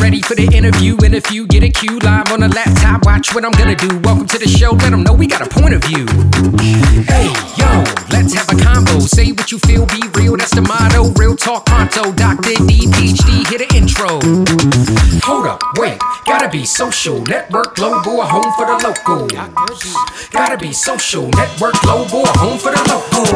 Ready for the interview, in a few, get a cue live on a laptop. Watch what I'm gonna do. Welcome to the show, let them know we got a point of view. Hey, yo, let's have a combo. Say what you feel, be real, that's the motto. Real talk pronto. Dr. D, PhD, hit an intro. Hold up, wait, gotta be social. Network global, a home for the local. Gotta be social. Network global, a home for the local.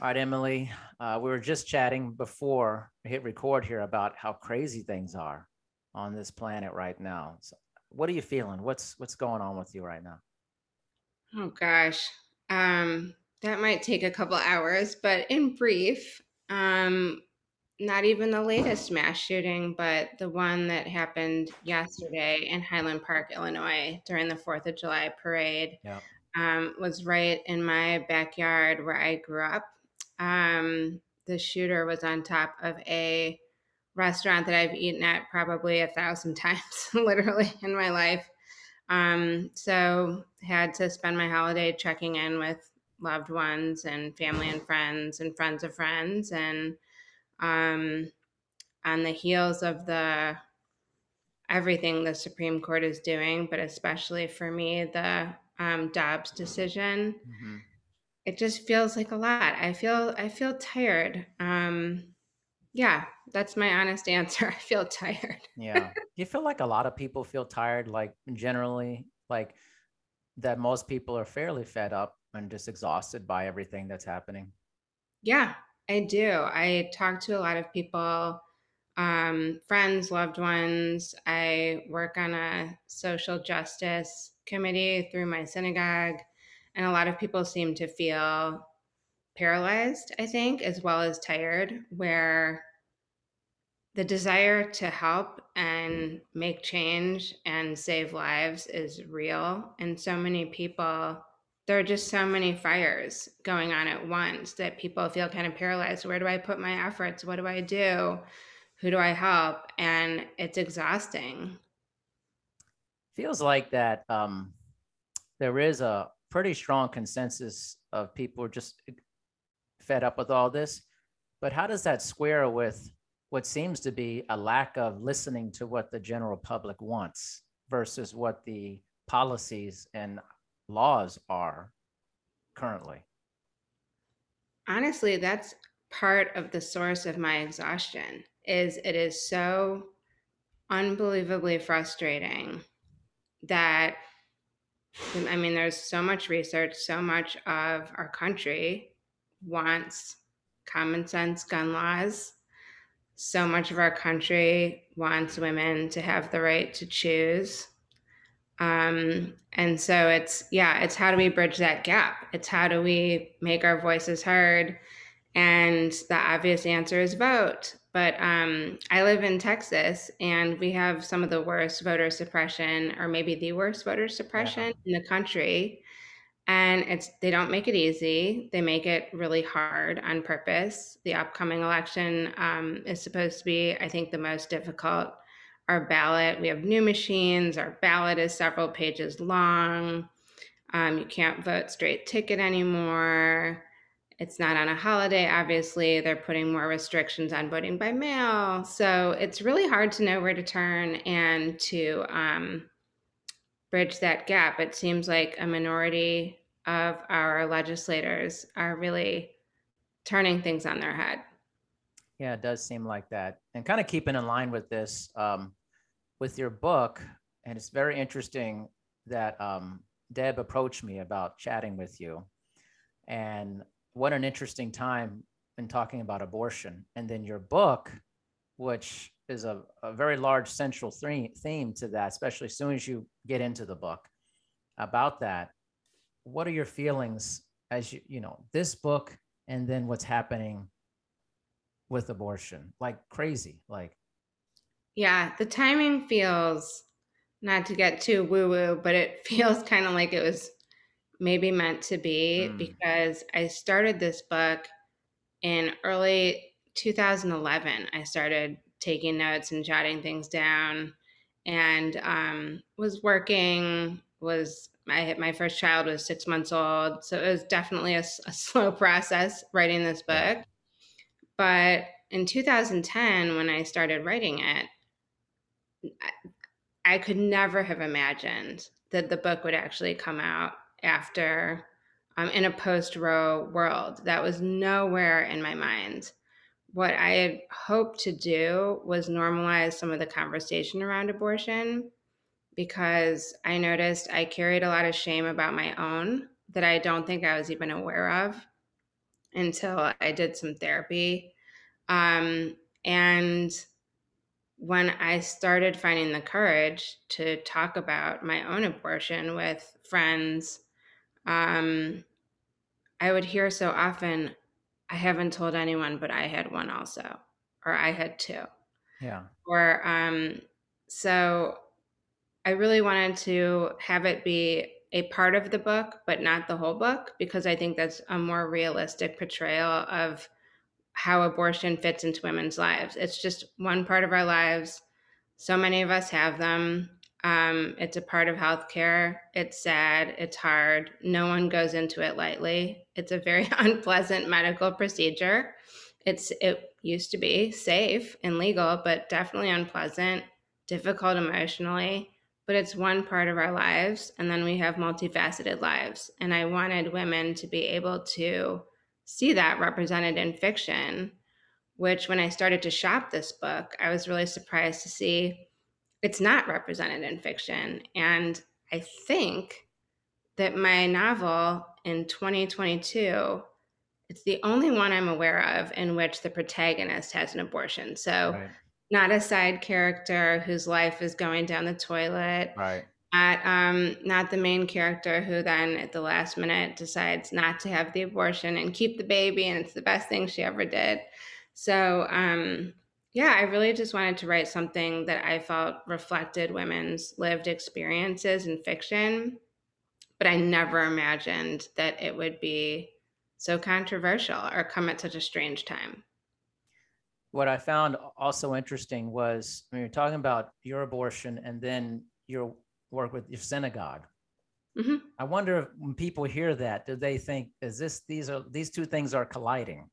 All right, Emily, uh, we were just chatting before we hit record here about how crazy things are on this planet right now. So what are you feeling? What's what's going on with you right now? Oh gosh. Um, that might take a couple hours, but in brief, um, not even the latest mass shooting, but the one that happened yesterday in Highland Park, Illinois, during the Fourth of July parade, Yeah. um, was right in my backyard where I grew up. Um, the shooter was on top of a restaurant that I've eaten at probably a thousand times, literally, in my life. Um, so had to spend my holiday checking in with loved ones and family and friends and friends of friends and um, on the heels of the everything the Supreme Court is doing, but especially for me, the um, Dobbs decision, Mhm. It just feels like a lot. I feel I feel tired. Um, yeah, that's my honest answer. I feel tired. Yeah. You feel like a lot of people feel tired, like generally, like that most people are fairly fed up and just exhausted by everything that's happening? Yeah, I do. I talk to a lot of people, um, friends, loved ones. I work on a social justice committee through my synagogue, and a lot of people seem to feel paralyzed, I think, as well as tired, where the desire to help and make change and save lives is real. And so many people, there are just so many fires going on at once that people feel kind of paralyzed. Where do I put my efforts? What do I do? Who do I help? And it's exhausting. Feels like that um, there is a pretty strong consensus of people just fed up with all this. But how does that square with what seems to be a lack of listening to what the general public wants versus what the policies and laws are currently? Honestly, that's part of the source of my exhaustion is it is so unbelievably frustrating that I mean there's so much research, so much of our country wants common sense gun laws. So much of our country wants women to have the right to choose. Um, and so it's, yeah, it's how do we bridge that gap? It's how do we make our voices heard? And the obvious answer is vote. But um, I live in Texas and we have some of the worst voter suppression, or maybe the worst voter suppression in the country. And it's they don't make it easy. They make it really hard on purpose. The upcoming election um, is supposed to be i think the most difficult. Our ballot we have new machines. Our ballot is several pages long. Um, you can't vote straight ticket anymore it's not on a holiday obviously they're putting more restrictions on voting by mail so it's really hard to know where to turn and to um, bridge that gap. It seems like a minority of our legislators are really turning things on their head. Yeah, it does seem like that. And kind of keeping in line with this, um, with your book, and it's very interesting that um, Deb approached me about chatting with you. And what an interesting time in talking about abortion. And then your book, which is a, a very large central theme, to that, especially as soon as you get into the book about that. What are your feelings as you, you know, this book and then what's happening with abortion? Like crazy, like Yeah, the timing feels not to get too woo woo, but it feels kind of like it was maybe meant to be Mm. because I started this book in early 2011. I started taking notes and jotting things down and um, was working was I my first child was six months old, so it was definitely a slow process writing this book. But in 2010, when I started writing it, I, I could never have imagined that the book would actually come out after um, in a post Roe world. That was nowhere in my mind. What I had hoped to do was normalize some of the conversation around abortion because I noticed I carried a lot of shame about my own that I don't think I was even aware of until I did some therapy. Um, and when I started finding the courage to talk about my own abortion with friends, um, I would hear so often, I haven't told anyone, but I had one also, or I had two. Yeah. Or, um, so I really wanted to have it be a part of the book, but not the whole book, because I think that's a more realistic portrayal of how abortion fits into women's lives. It's just one part of our lives. So many of us have them. Um, it's a part of healthcare. It's sad. It's hard. No one goes into it lightly. It's a very unpleasant medical procedure. It's it used to be safe and legal, but definitely unpleasant, difficult emotionally but it's one part of our lives. And then we have multifaceted lives. And I wanted women to be able to see that represented in fiction, which when I started to shop this book, I was really surprised to see it's not represented in fiction. And I think that my novel in 2022 it's the only one I'm aware of in which the protagonist has an abortion. So right not a side character whose life is going down the toilet. Right. Not, um, not the main character who then at the last minute decides not to have the abortion and keep the baby, and it's the best thing she ever did. So, um, yeah, I really just wanted to write something that I felt reflected women's lived experiences in fiction, but I never imagined that it would be so controversial or come at such a strange time what I found also interesting was when you're talking about your abortion and then your work with your synagogue. Mm-hmm. I wonder if when people hear that, do they think is this these are these two things are colliding?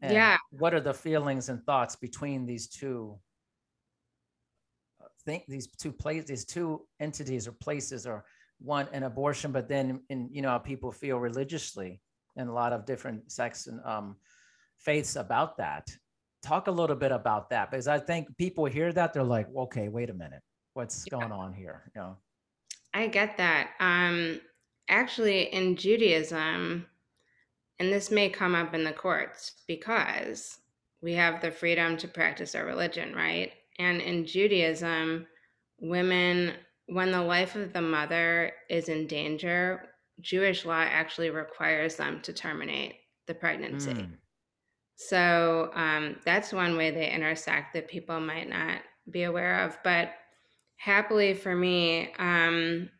And yeah. What are the feelings and thoughts between these two? Uh, think these two places, these two entities or places, or one an abortion, but then in you know how people feel religiously and a lot of different sects and um, faiths about that talk a little bit about that because I think people hear that they're like, okay, wait a minute, what's yeah. going on here? You know, I get that. Um, actually, in Judaism, and this may come up in the courts because we have the freedom to practice our religion, right? And in Judaism, women, when the life of the mother is in danger, Jewish law actually requires them to terminate the pregnancy. Mm. So um, that's one way they intersect that people might not be aware of. But happily for me, um,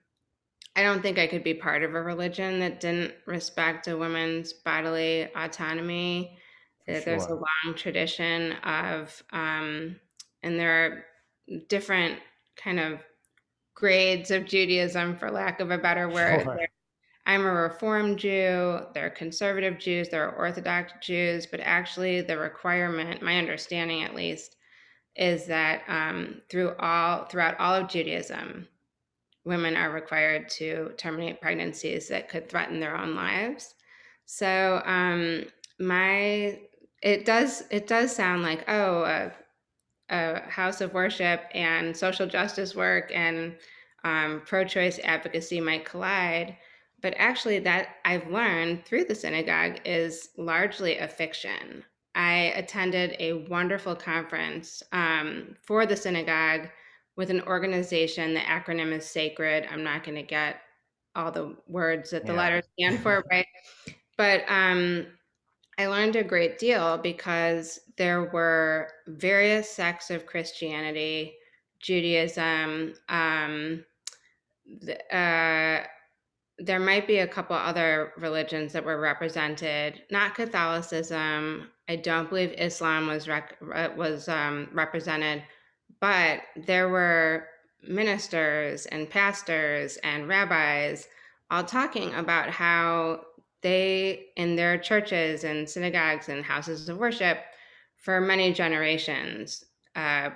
I don't think I could be part of a religion that didn't respect a woman's bodily autonomy. Sure. There's a long tradition of, um, and there are different kind of grades of Judaism, for lack of a better word. Sure. I'm a Reform Jew, there are conservative Jews, there are Orthodox Jews, but actually, the requirement, my understanding at least, is that um, through all throughout all of Judaism, women are required to terminate pregnancies that could threaten their own lives. So um, my it does it does sound like oh a, a house of worship and social justice work and um, pro-choice advocacy might collide but actually, that I've learned through the synagogue is largely a fiction. I attended a wonderful conference um, for the synagogue with an organization. The acronym is Sacred. I'm not going to get all the words that the yeah. letters stand for, right? But um, I learned a great deal because there were various sects of Christianity, Judaism, um, the, uh, there might be a couple other religions that were represented, not Catholicism. I don't believe Islam was rec- uh, was um, represented, but there were ministers and pastors and rabbis all talking about how they in their churches and synagogues and houses of worship for many generations, uh,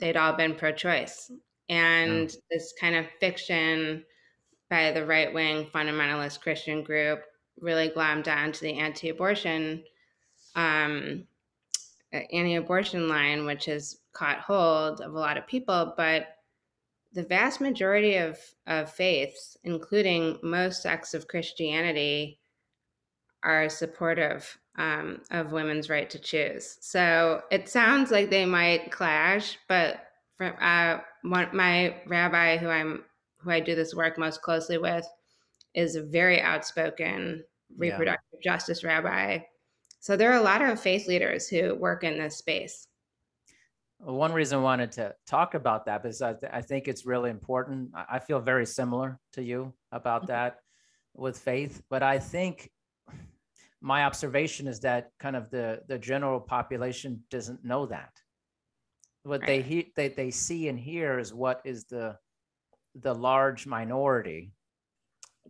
they'd all been pro choice. And yeah. this kind of fiction by the right wing fundamentalist Christian group really glommed onto the anti abortion. Um, anti-abortion line which has caught hold of a lot of people but the vast majority of, of faiths including most sects of christianity are supportive um, of women's right to choose so it sounds like they might clash but from uh, one, my rabbi who i'm who i do this work most closely with is a very outspoken reproductive yeah. justice rabbi so there are a lot of faith leaders who work in this space. One reason I wanted to talk about that is I, th- I think it's really important. I feel very similar to you about mm-hmm. that with faith, but I think my observation is that kind of the the general population doesn't know that. What right. they hear, they they see and hear is what is the the large minority,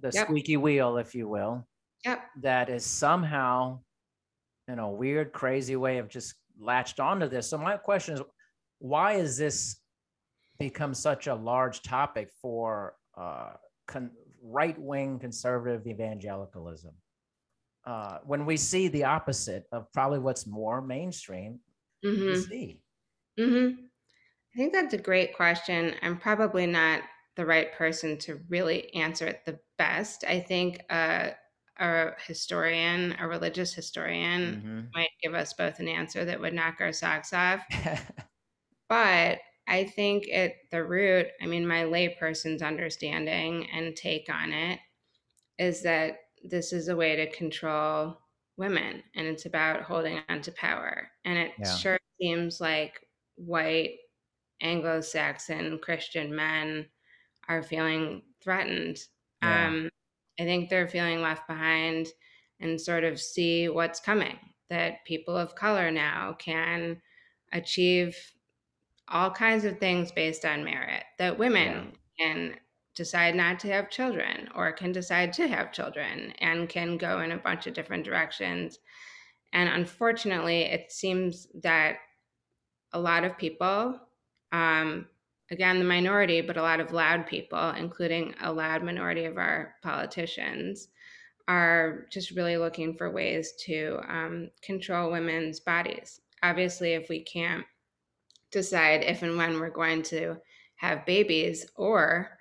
the yep. squeaky wheel, if you will, yep. that is somehow in a weird, crazy way of just latched onto this. So my question is, why is this become such a large topic for uh, con- right-wing conservative evangelicalism? Uh, when we see the opposite of probably what's more mainstream, mm-hmm. see. Mm-hmm. I think that's a great question. I'm probably not the right person to really answer it the best. I think uh, a historian, a religious historian, mm-hmm. might give us both an answer that would knock our socks off. but I think at the root, I mean, my layperson's understanding and take on it is that this is a way to control women and it's about holding on to power. And it yeah. sure seems like white Anglo Saxon Christian men are feeling threatened. Yeah. Um, I think they're feeling left behind and sort of see what's coming that people of color now can achieve all kinds of things based on merit, that women yeah. can decide not to have children or can decide to have children and can go in a bunch of different directions. And unfortunately, it seems that a lot of people um, again, the minority, but a lot of loud people, including a loud minority of our politicians, are just really looking for ways to um, control women's bodies. Obviously, if we can't decide if and when we're going to have babies or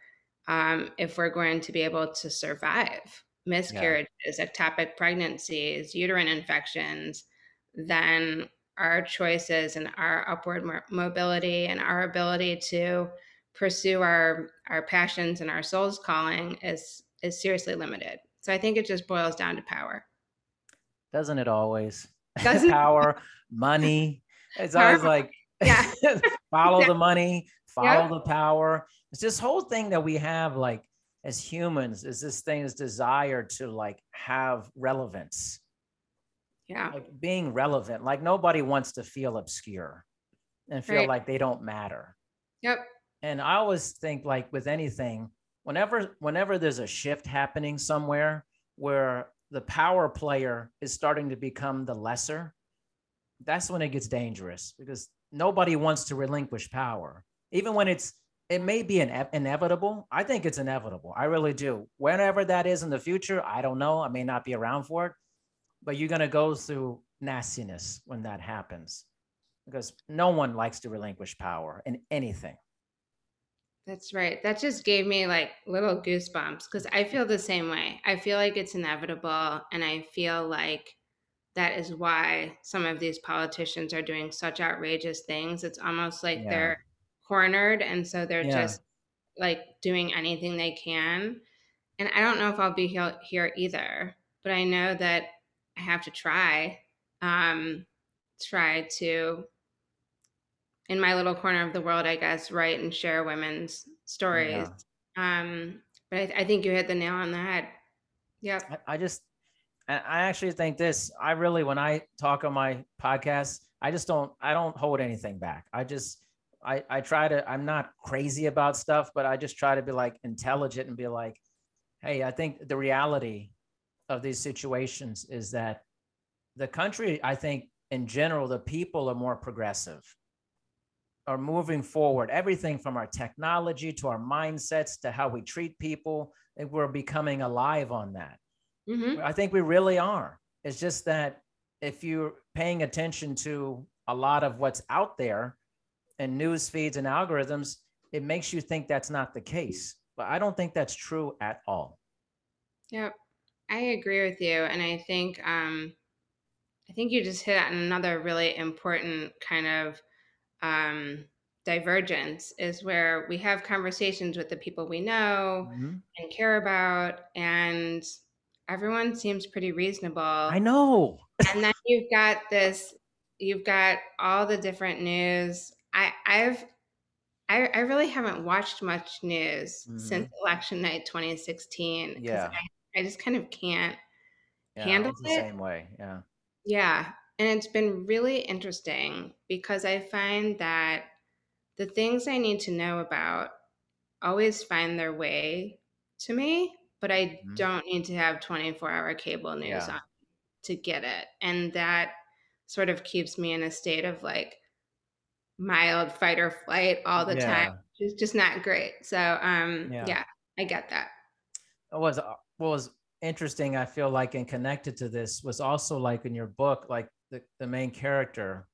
um, if we're going to be able to survive miscarriages, yeah. ectopic pregnancies, uterine infections, then our choices and our upward mobility and our ability to pursue our our passions and our soul's calling is is seriously limited. So I think it just boils down to power. Doesn't it always? Doesn't power, money. It's always like yeah. follow yeah. the money, follow the power. It's this whole thing that we have like as humans is this thing is desire to like have relevance yeah. Like being relevant like nobody wants to feel obscure and feel right. like they don't matter. Yep. And i always think like with anything whenever whenever there's a shift happening somewhere where the power player is starting to become the lesser that's when it gets dangerous because nobody wants to relinquish power. Even when it's it may be an inevitable i think it's inevitable. I really do. Whenever that is in the future i don't know. I may not be around for it but you're going to go through nastiness when that happens because no one likes to relinquish power in anything. That's right. That just gave me like little goosebumps because I feel the same way. I feel like it's inevitable. And I feel like that is why some of these politicians are doing such outrageous things. It's almost like yeah. they're cornered. And so they're yeah. just like doing anything they can. And I don't know if I'll be here either, but I know that I have to try, um, try to, in my little corner of the world, I guess, write and share women's stories. Yeah. Um, but I, I, think you hit the nail on the head. Yeah. I, I just, I actually think this. I really, when I talk on my podcast, I just don't. I don't hold anything back. I just, I, I try to. I'm not crazy about stuff, but I just try to be like intelligent and be like, hey, I think the reality of these situations is that the country, I think, in general, the people are more progressive are moving forward. Everything from our technology to our mindsets to how we treat people, we're becoming alive on that. Mm-hmm. I think we really are. It's just that if you're paying attention to a lot of what's out there and news feeds and algorithms, it makes you think that's not the case. But I don't think that's true at all. Yep. I agree with you. And I think um I think you just hit on another really important kind of um divergence is where we have conversations with the people we know mm-hmm. and care about and everyone seems pretty reasonable. I know. and then you've got this you've got all the different news. I I've I, I really haven't watched much news mm-hmm. since election night 2016. Yeah. I, I, just kind of can't yeah, handle it. The same way. Yeah. Yeah. And it's been really interesting because I find that the things I need to know about always find their way to me, but I mm-hmm. don't need to have 24 hour cable news yeah. on to get it. And that sort of keeps me in a state of like mild fight or flight all the yeah. time. It's just not great. So um yeah. yeah, I get that. What was uh, what was interesting, I feel like and connected to this was also like in your book, like the, the main character.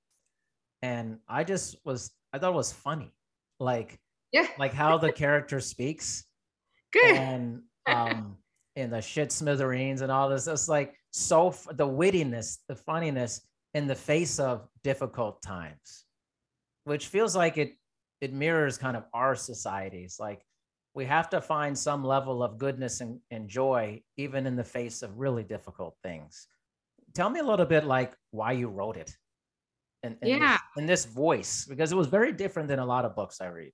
And I just was I thought it was funny. Like yeah, like how the character speaks. Good. And um in the shit smithereens and all this. It's like so the wittiness, the funniness in the face of difficult times, which feels like it it mirrors kind of our societies. Like we have to find some level of goodness and, and joy even in the face of really difficult things. Tell me a little bit like why you wrote it in yeah. this, in this voice because it was very different than a lot of books I read.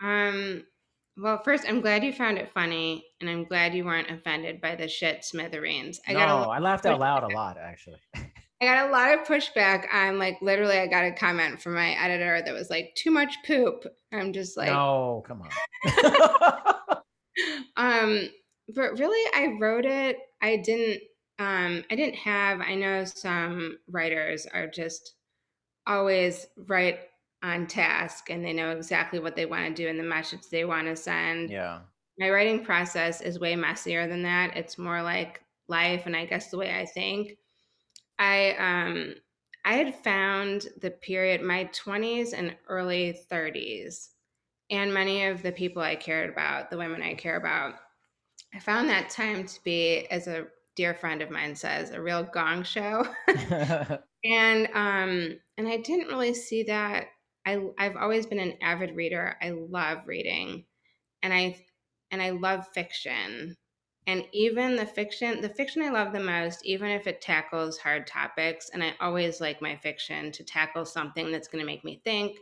Um well, first, I'm glad you found it funny, and I'm glad you weren't offended by the shit smithereens. I no, got a I laughed out loud a lot, actually. I got a lot of pushback on like literally. I got a comment from my editor that was like, "Too much poop." I'm just like, "No, come on." um, but really, I wrote it. I didn't. Um, I didn't have. I know some writers are just always right on task and they know exactly what they want to do and the message they want to send. Yeah. My writing process is way messier than that. It's more like life and I guess the way I think. I um I had found the period my 20s and early 30s and many of the people I cared about, the women I care about, I found that time to be as a dear friend of mine says, a real gong show. and um and I didn't really see that. I I've always been an avid reader. I love reading. And I and I love fiction. And even the fiction, the fiction I love the most, even if it tackles hard topics, and I always like my fiction to tackle something that's going to make me think,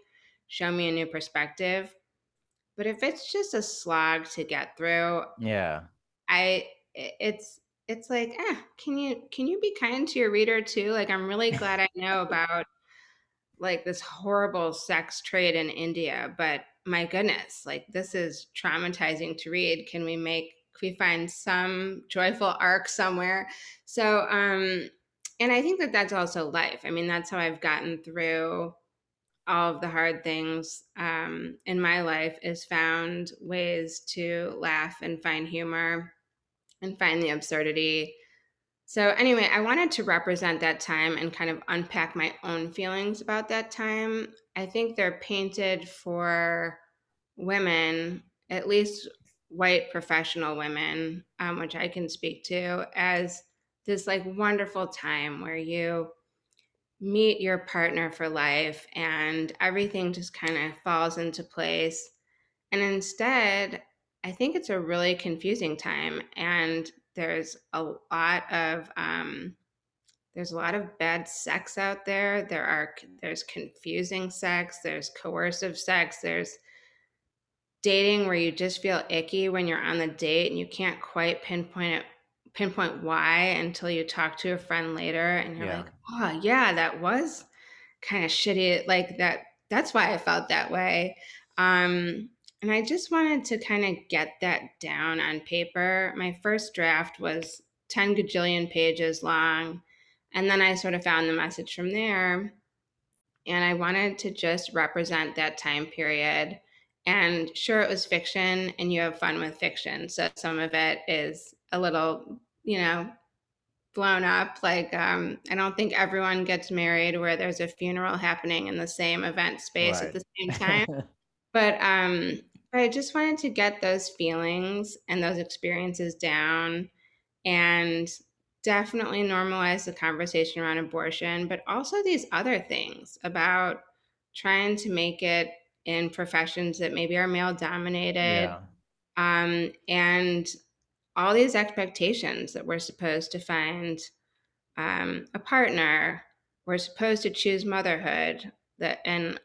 show me a new perspective. But if it's just a slog to get through, yeah, I it's it's like, eh, can you can you be kind to your reader too? Like, I'm really glad I know about like this horrible sex trade in India, but my goodness, like this is traumatizing to read. Can we make we find some joyful arc somewhere? So, um, and I think that that's also life. I mean, that's how I've gotten through all of the hard things um, in my life is found ways to laugh and find humor and find the absurdity. So, anyway, I wanted to represent that time and kind of unpack my own feelings about that time. I think they're painted for women, at least white professional women, um, which I can speak to, as this like wonderful time where you meet your partner for life and everything just kind of falls into place. And instead, I think it's a really confusing time, and there's a lot of um, there's a lot of bad sex out there. There are there's confusing sex. There's coercive sex. There's dating where you just feel icky when you're on the date and you can't quite pinpoint it pinpoint why until you talk to a friend later and you're yeah. like, oh yeah, that was kind of shitty. Like that that's why I felt that way. Um, and I just wanted to kind of get that down on paper. My first draft was 10 gajillion pages long. And then I sort of found the message from there. And I wanted to just represent that time period. And sure, it was fiction, and you have fun with fiction. So some of it is a little, you know, blown up. Like, um, I don't think everyone gets married where there's a funeral happening in the same event space Right. at the same time. but um, I just wanted to get those feelings and those experiences down and definitely normalize the conversation around abortion, but also these other things about trying to make it in professions that maybe are male dominated yeah. um, and all these expectations that we're supposed to find um, a partner, we're supposed to choose motherhood, that and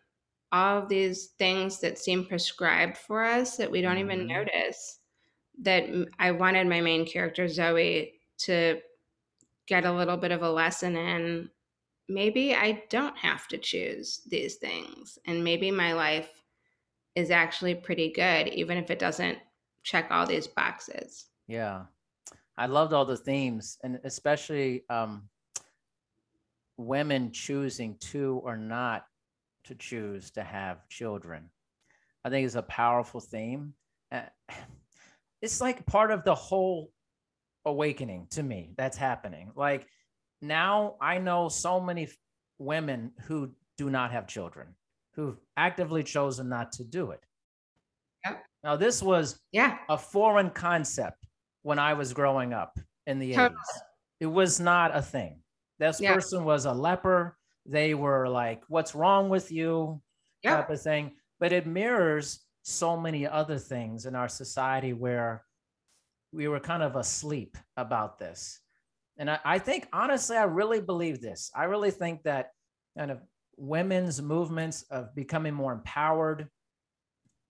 all of these things that seem prescribed for us that we don't even Mhm. notice. That I wanted my main character Zoe to get a little bit of a lesson in. Maybe I don't have to choose these things, and maybe my life is actually pretty good, even if it doesn't check all these boxes. Yeah. I loved all the themes and especially um, women choosing to or not to choose to have children. I think it's a powerful theme. Uh, It's like part of the whole awakening to me that's happening. Like now I know so many women who do not have children, who've actively chosen not to do it. Yep. Now, this was Yeah, a foreign concept when I was growing up in the Totally. 80s. It was not a thing. This Yeah. person was a leper. They were like, What's wrong with you? yeah, type of thing. But it mirrors so many other things in our society where we were kind of asleep about this. And I, I think, honestly, I really believe this. I really think that kind of women's movements of becoming more empowered,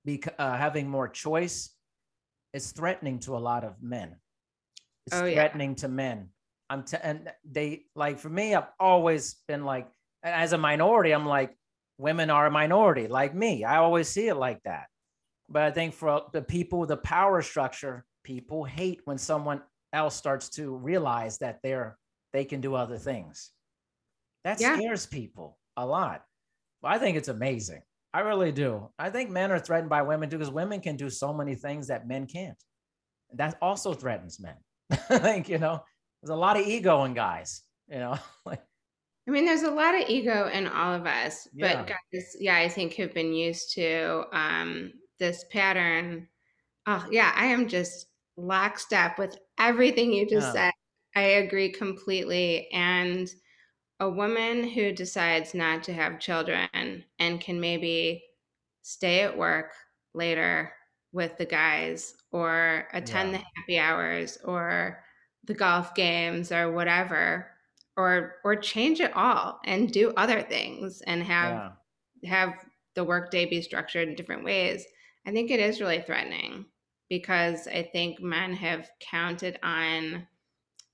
bec- uh, having more choice, is threatening to a lot of men. It's Oh, yeah. threatening to men. I'm t- and they like for me, I've always been like, as a minority, I'm like, women are a minority, like me. I always see it like that. But I think for the people, the power structure, people hate when someone else starts to realize that they're they can do other things. That Yeah. scares people a lot. Well, I think it's amazing. I really do. I think men are threatened by women too, because women can do so many things that men can't. That also threatens men. I think, you know, there's a lot of ego in guys, you know, like I mean, there's a lot of ego in all of us, Yeah. but guys, yeah, I think have been used to um, this pattern. Oh, yeah, I am just lockstep with everything you just Yeah. said. I agree completely. And a woman who decides not to have children and can maybe stay at work later with the guys or attend Yeah. the happy hours or the golf games or whatever or or change it all and do other things and have yeah. have the workday be structured in different ways i think it is really threatening because i think men have counted on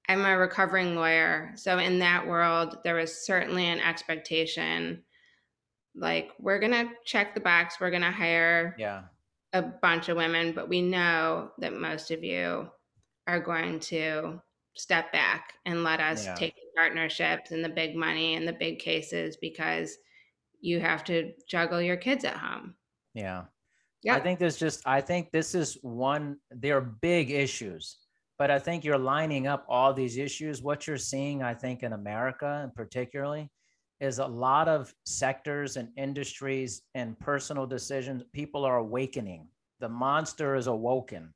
i'm a recovering lawyer so in that world there was certainly an expectation like we're going to check the box we're going to hire Yeah. a bunch of women, but we know that most of you are going to step back and let us Yeah. take the partnerships and the big money and the big cases because you have to juggle your kids at home. Yeah. Yeah. I think there's just, I think this is one, they're big issues, but I think you're lining up all these issues. What you're seeing, I think, in America and particularly, is a lot of sectors and industries and personal decisions. People are awakening. The monster is awoken.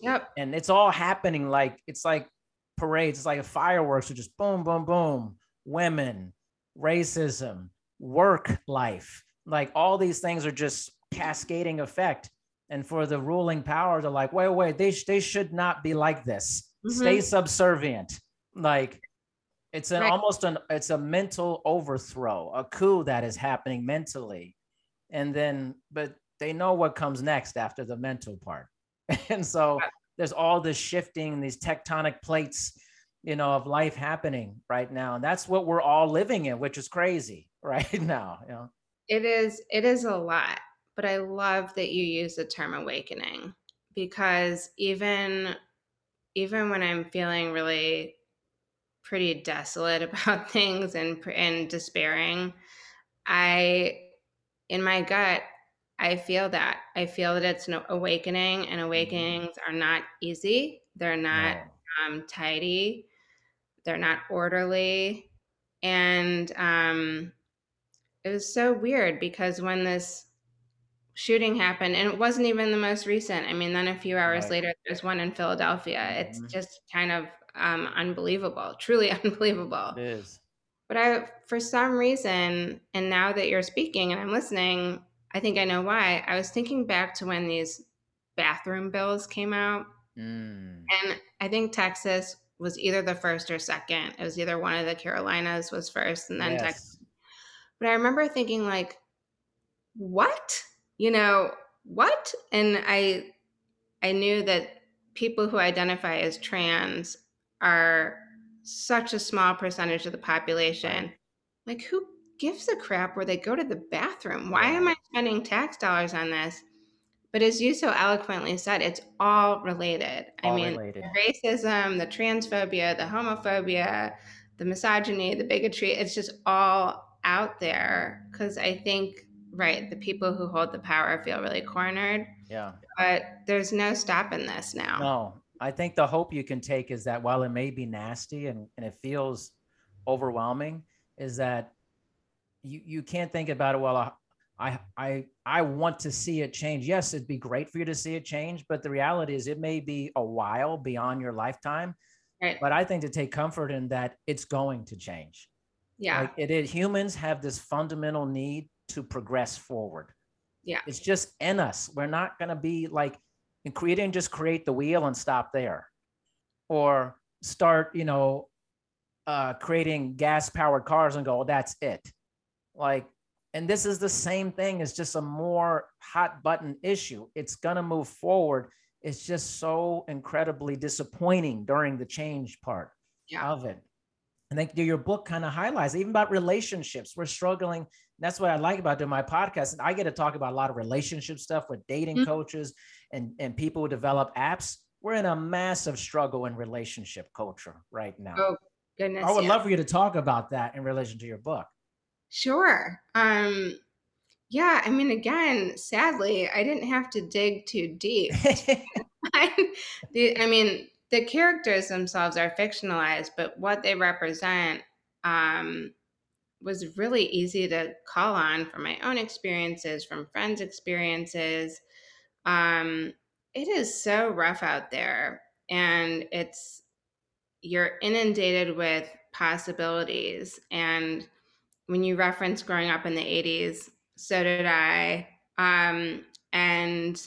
Yep. and it's all happening like it's like parades it's like fireworks are just boom boom boom women racism work life like all these things are just cascading effect. And for the ruling power they're like wait wait they, sh- they should not be like this. Mm-hmm. Stay subservient. Like it's an Right. almost an it's a mental overthrow a coup that is happening mentally. And then but they know what comes next after the mental part. And so there's all this shifting these tectonic plates you know of life happening right now. And that's what we're all living in which is crazy right now you know? It is it is a lot, but I love that you use the term awakening because even even when I'm feeling really pretty desolate about things and and despairing, I in my gut I feel that. I feel that it's an awakening, and Mhm. awakenings are not easy. They're not No. um, tidy. They're not orderly. And um, it was so weird because when this shooting happened, and it wasn't even the most recent. I mean, then a few hours Right. later, there's one in Philadelphia. It's Mhm. just kind of um, unbelievable, truly unbelievable. It is. But I, for some reason, and now that you're speaking and I'm listening, I think I know why. I was thinking back to when these bathroom bills came out, Mm. and I think Texas was either the first or second. It was either one of the Carolinas was first, and then Texas. But I remember thinking, like, what? You know, what? And I, I knew that people who identify as trans are such a small percentage of the population. Like, who gives a crap where they go to the bathroom? Why am I spending tax dollars on this? But as you so eloquently said, it's all related. I mean, related. the racism, the transphobia, the homophobia, the misogyny, the bigotry, it's just all out there. Because I think, right, the people who hold the power feel really cornered, Yeah. but there's no stopping this now. No, I think the hope you can take is that while it may be nasty and, and it feels overwhelming, is that you, you can't think about it, well, I, I, I want to see it change. Yes, it'd be great for you to see it change, but the reality is it may be a while beyond your lifetime. Right. But I think to take comfort in that it's going to change. Yeah. Like it is humans have this fundamental need to progress forward. Yeah. It's just in us. We're not going to be like in creating, just create the wheel and stop there or start, you know, uh, creating gas powered cars and go, "Oh, that's it. Like, and this is the same thing. It's just a more hot button issue. It's going to move forward. It's just so incredibly disappointing during the change part Yeah. of it. And then your book kind of highlights even about relationships. We're struggling. That's what I like about doing my podcast. And I get to talk about a lot of relationship stuff with dating Mhm. coaches and, and people who develop apps. We're in a massive struggle in relationship culture right now. Oh, goodness. I would yeah. love for you to talk about that in relation to your book. Sure. Um, yeah, I mean, again, sadly, I didn't have to dig too deep. the, I mean, the characters themselves are fictionalized, but what they represent um, was really easy to call on from my own experiences, from friends' experiences. Um, it is so rough out there, and it's you're inundated with possibilities. And when you reference growing up in the 80s, so did I. Um, and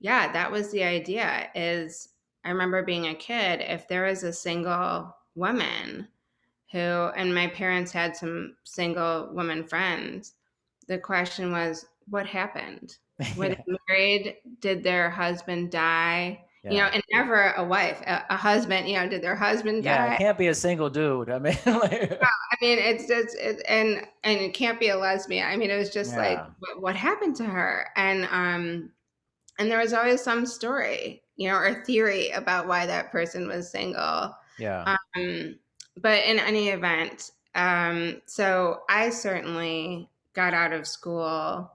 yeah, that was the idea is I remember being a kid, if there was a single woman who and my parents had some single woman friends, the question was, what happened? Were they married? Did their husband die? You know, and never a wife, a, a husband, you know, did their husband yeah, die? it can't be a single dude. I mean, like, I mean, it's just it, and and it can't be a lesbian. I mean, it was just like what, what happened to her, and um, and there was always some story, you know, or theory about why that person was single. yeah, Um, but in any event, um, so I certainly got out of school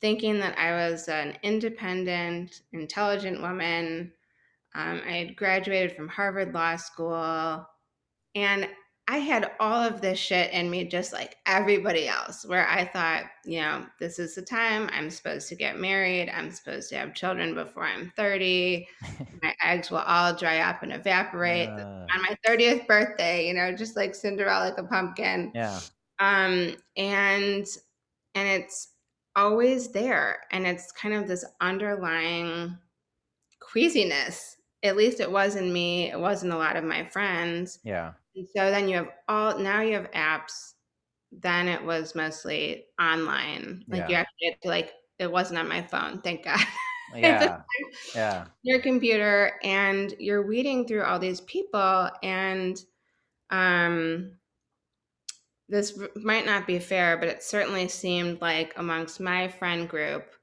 thinking that I was an independent, intelligent woman. Um, I had graduated from Harvard Law School, and I had all of this shit in me, just like everybody else, where I thought, you know, this is the time I'm supposed to get married. I'm supposed to have children before I'm 30. My eggs will all dry up and evaporate Uh, on my 30th birthday, you know, just like Cinderella like a pumpkin. yeah, Um, and and it's always there. And it's kind of this underlying queasiness. At least it was in me. It wasn't a lot of my friends. yeah, And so then you have all now you have apps. Then it was mostly online. Like you actually had to like it wasn't on my phone, thank God. yeah, yeah, your computer and you're weeding through all these people and um this might not be fair but it certainly seemed like amongst my friend group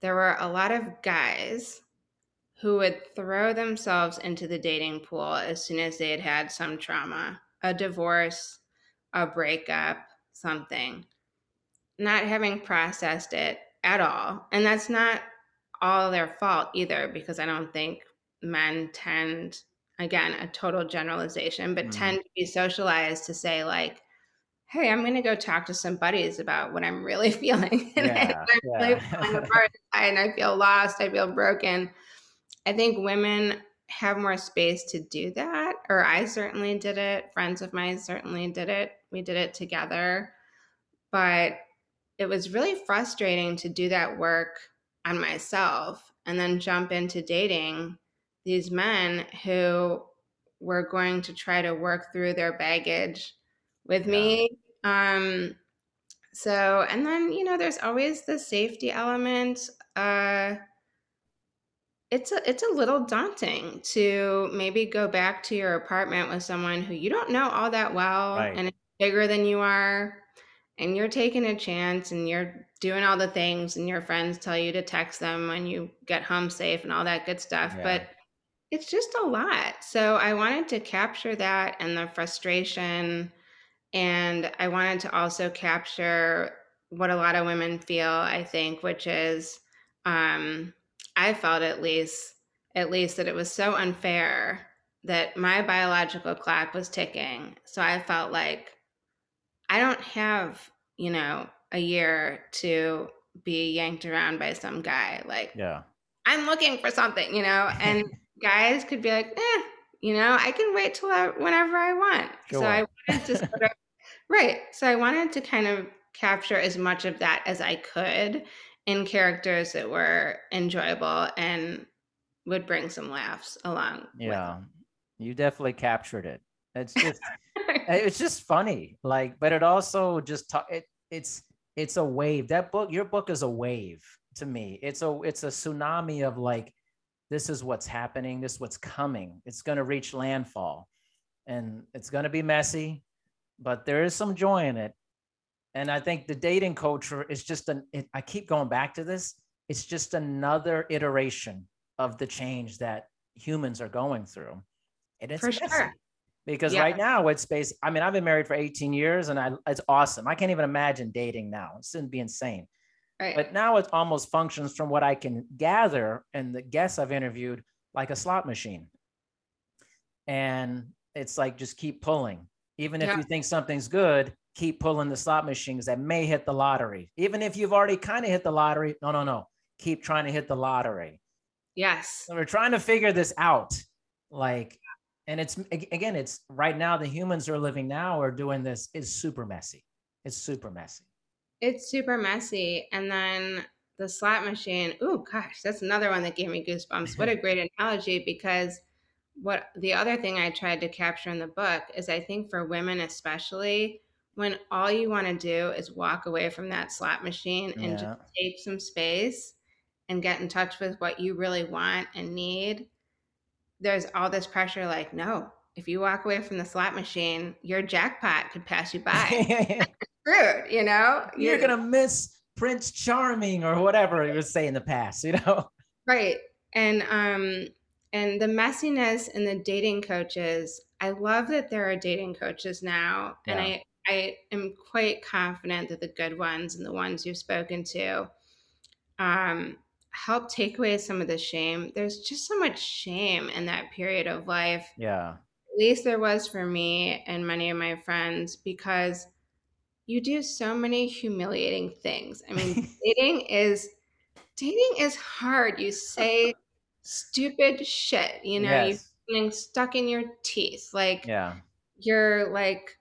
there were a lot of guys who would throw themselves into the dating pool as soon as they had had some trauma a divorce, a breakup, something, not having processed it at all. And that's not all their fault either, because I don't think men tend, again, a total generalization, but mm. tend to be socialized to say, like, hey, I'm going to go talk to some buddies about what I'm really feeling. and yeah, I'm yeah. really falling apart and I feel lost. I feel broken. I think women have more space to do that, or I certainly did it. Friends of mine certainly did it. We did it together. But it was really frustrating to do that work on myself and then jump into dating these men who were going to try to work through their baggage with yeah. me. Um, so, and then, you know, there's always the safety element. Uh, it's a it's a little daunting to maybe go back to your apartment with someone who you don't know all that well right. and it's bigger than you are and you're taking a chance and you're doing all the things and your friends tell you to text them when you get home safe and all that good stuff yeah. but it's just a lot so i wanted to capture that and the frustration and i wanted to also capture what a lot of women feel i think which is um, I felt at least at least that it was so unfair that my biological clock was ticking. So I felt like I don't have, you know, a year to be yanked around by some guy. Like, yeah, I'm looking for something, you know, and guys could be like, eh, you know, I can wait till I, whenever I want. Sure. So I wanted to sort of, right. So I wanted to kind of capture as much of that as I could in characters that were enjoyable and would bring some laughs along. Yeah, you definitely captured it. It's just it's just funny, like, but it also just ta- it it's it's a wave. That book, your book is a wave to me. It's a it's a tsunami of like this is what's happening, this is what's coming. It's going to reach landfall, and it's going to be messy, but there is some joy in it and I think the dating culture is just an, it, I keep going back to this. It's just another iteration of the change that humans are going through. And it's for sure. Because yeah. right now it's space. I mean, I've been married for 18 years and I, it's awesome. I can't even imagine dating now. It's going to be insane. Right. But now it almost functions from what I can gather and the guests I've interviewed like a slot machine. And it's like just keep pulling. Even if yeah. you think something's good, keep pulling the slot machines that may hit the lottery. Even if you've already kind of hit the lottery, no, no, no. Keep trying to hit the lottery. Yes. So we're trying to figure this out. Like, and it's again, it's right now the humans are living now are doing this is super messy. It's super messy. It's super messy. And then the slot machine, oh gosh, that's another one that gave me goosebumps. What a great analogy because what the other thing I tried to capture in the book is I think for women especially, when all you want to do is walk away from that slot machine and yeah. just take some space and get in touch with what you really want and need, there's all this pressure like, no, if you walk away from the slot machine, your jackpot could pass you by. screwed, you know? You're, You're going to miss Prince Charming or whatever you would say in the past, you know? Right. And, um, and the messiness in the dating coaches, I love that there are dating coaches now. Yeah. And I, I am quite confident that the good ones and the ones you've spoken to um, help take away some of the shame. There's just so much shame in that period of life. Yeah. At least there was for me and many of my friends because you do so many humiliating things. I mean, dating is dating is hard. You say stupid shit, you know, yes. you're getting stuck in your teeth. Like yeah. you're like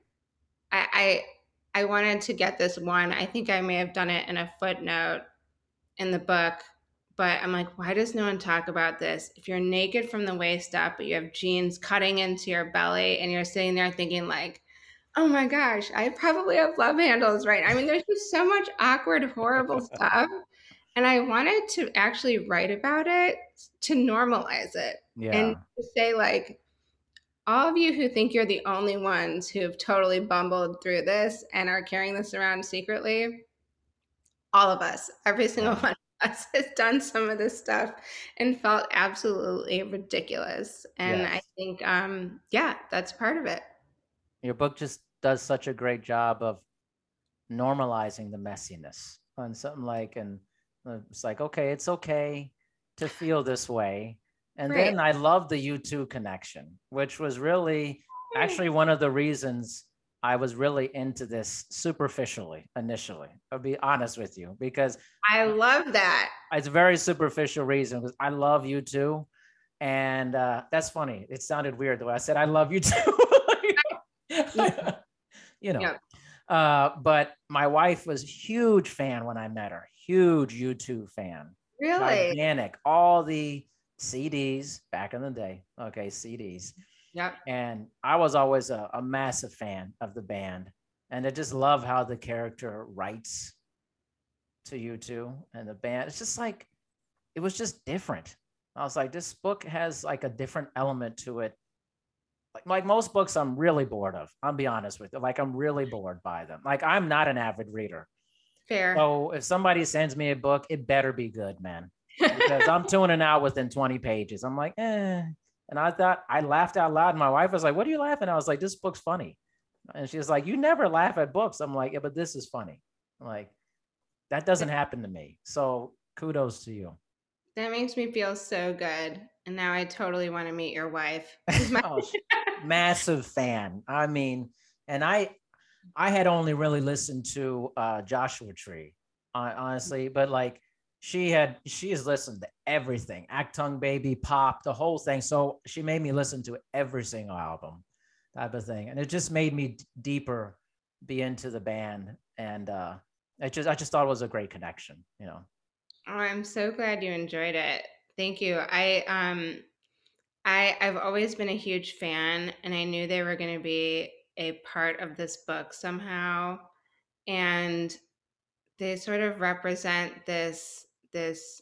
I, I I wanted to get this one. I think I may have done it in a footnote in the book, but I'm like, why does no one talk about this? If you're naked from the waist up, but you have jeans cutting into your belly, and you're sitting there thinking like, oh my gosh, I probably have love handles, right? I mean, there's just so much awkward, horrible stuff. And I wanted to actually write about it to normalize it yeah. and to say like, all of you who think you're the only ones who've totally bumbled through this and are carrying this around secretly, all of us, every single one of us has done some of this stuff and felt absolutely ridiculous. And yes. I think, um, yeah, that's part of it. your book just does such a great job of normalizing the messiness on something like and uh, it's like okay it's okay to feel this way and Right. then i love the u2 connection which was really actually one of the reasons i was really into this superficially initially i'll be honest with you because I love that. it's a very superficial reason because i love U2 and uh, that's funny. It sounded weird the way i said i love you too you know. Uh, but my wife was huge fan when i met her huge U2 fan. Really? gigantic. All the cds back in the day okay cds Yeah. and I was always a, a massive fan of the band, and I just love how the character writes to U2 and the band. It's just like it was just different. I was like, this book has like a different element to it. Like like most books, I'm really bored of. I'll be honest with you. Like I'm really bored by them. Like I'm not an avid reader. Fair. So if somebody sends me a book, it better be good, man because I'm tuning out within 20 pages. I'm like, eh. And I thought I laughed out loud. My wife was like, What are you laughing? I was like, This book's funny. And she was like, You never laugh at books. I'm like, Yeah, but this is funny. I'm like, that doesn't happen to me. So kudos to you. that makes me feel so good. And now I totally want to meet your wife. Oh, massive fan. I mean, and I I had only really listened to uh Joshua Tree, honestly, but like she had she has listened to everything, Achtung Baby, Pop, the whole thing. So she made me listen to every single album, type of thing. And it just made me d- deeper be into the band. And uh it just I just thought it was a great connection, you know. Oh, I'm so glad you enjoyed it. Thank you. I um I I've always been a huge fan and I knew they were going to be a part of this book somehow and they sort of represent this this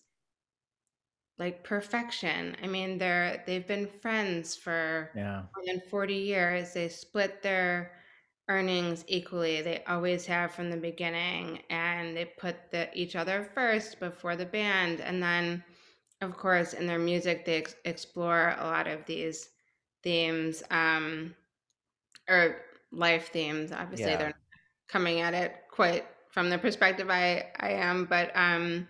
like perfection. I mean, they're they've been friends for Yeah. more than 40 years. They split their earnings equally. They always have from the beginning, and they put the, each other first before the band. And then, of course, in their music, they ex- explore a lot of these themes um, or life themes. Obviously, Yeah. they're not coming at it quite from the perspective I, I am, but um,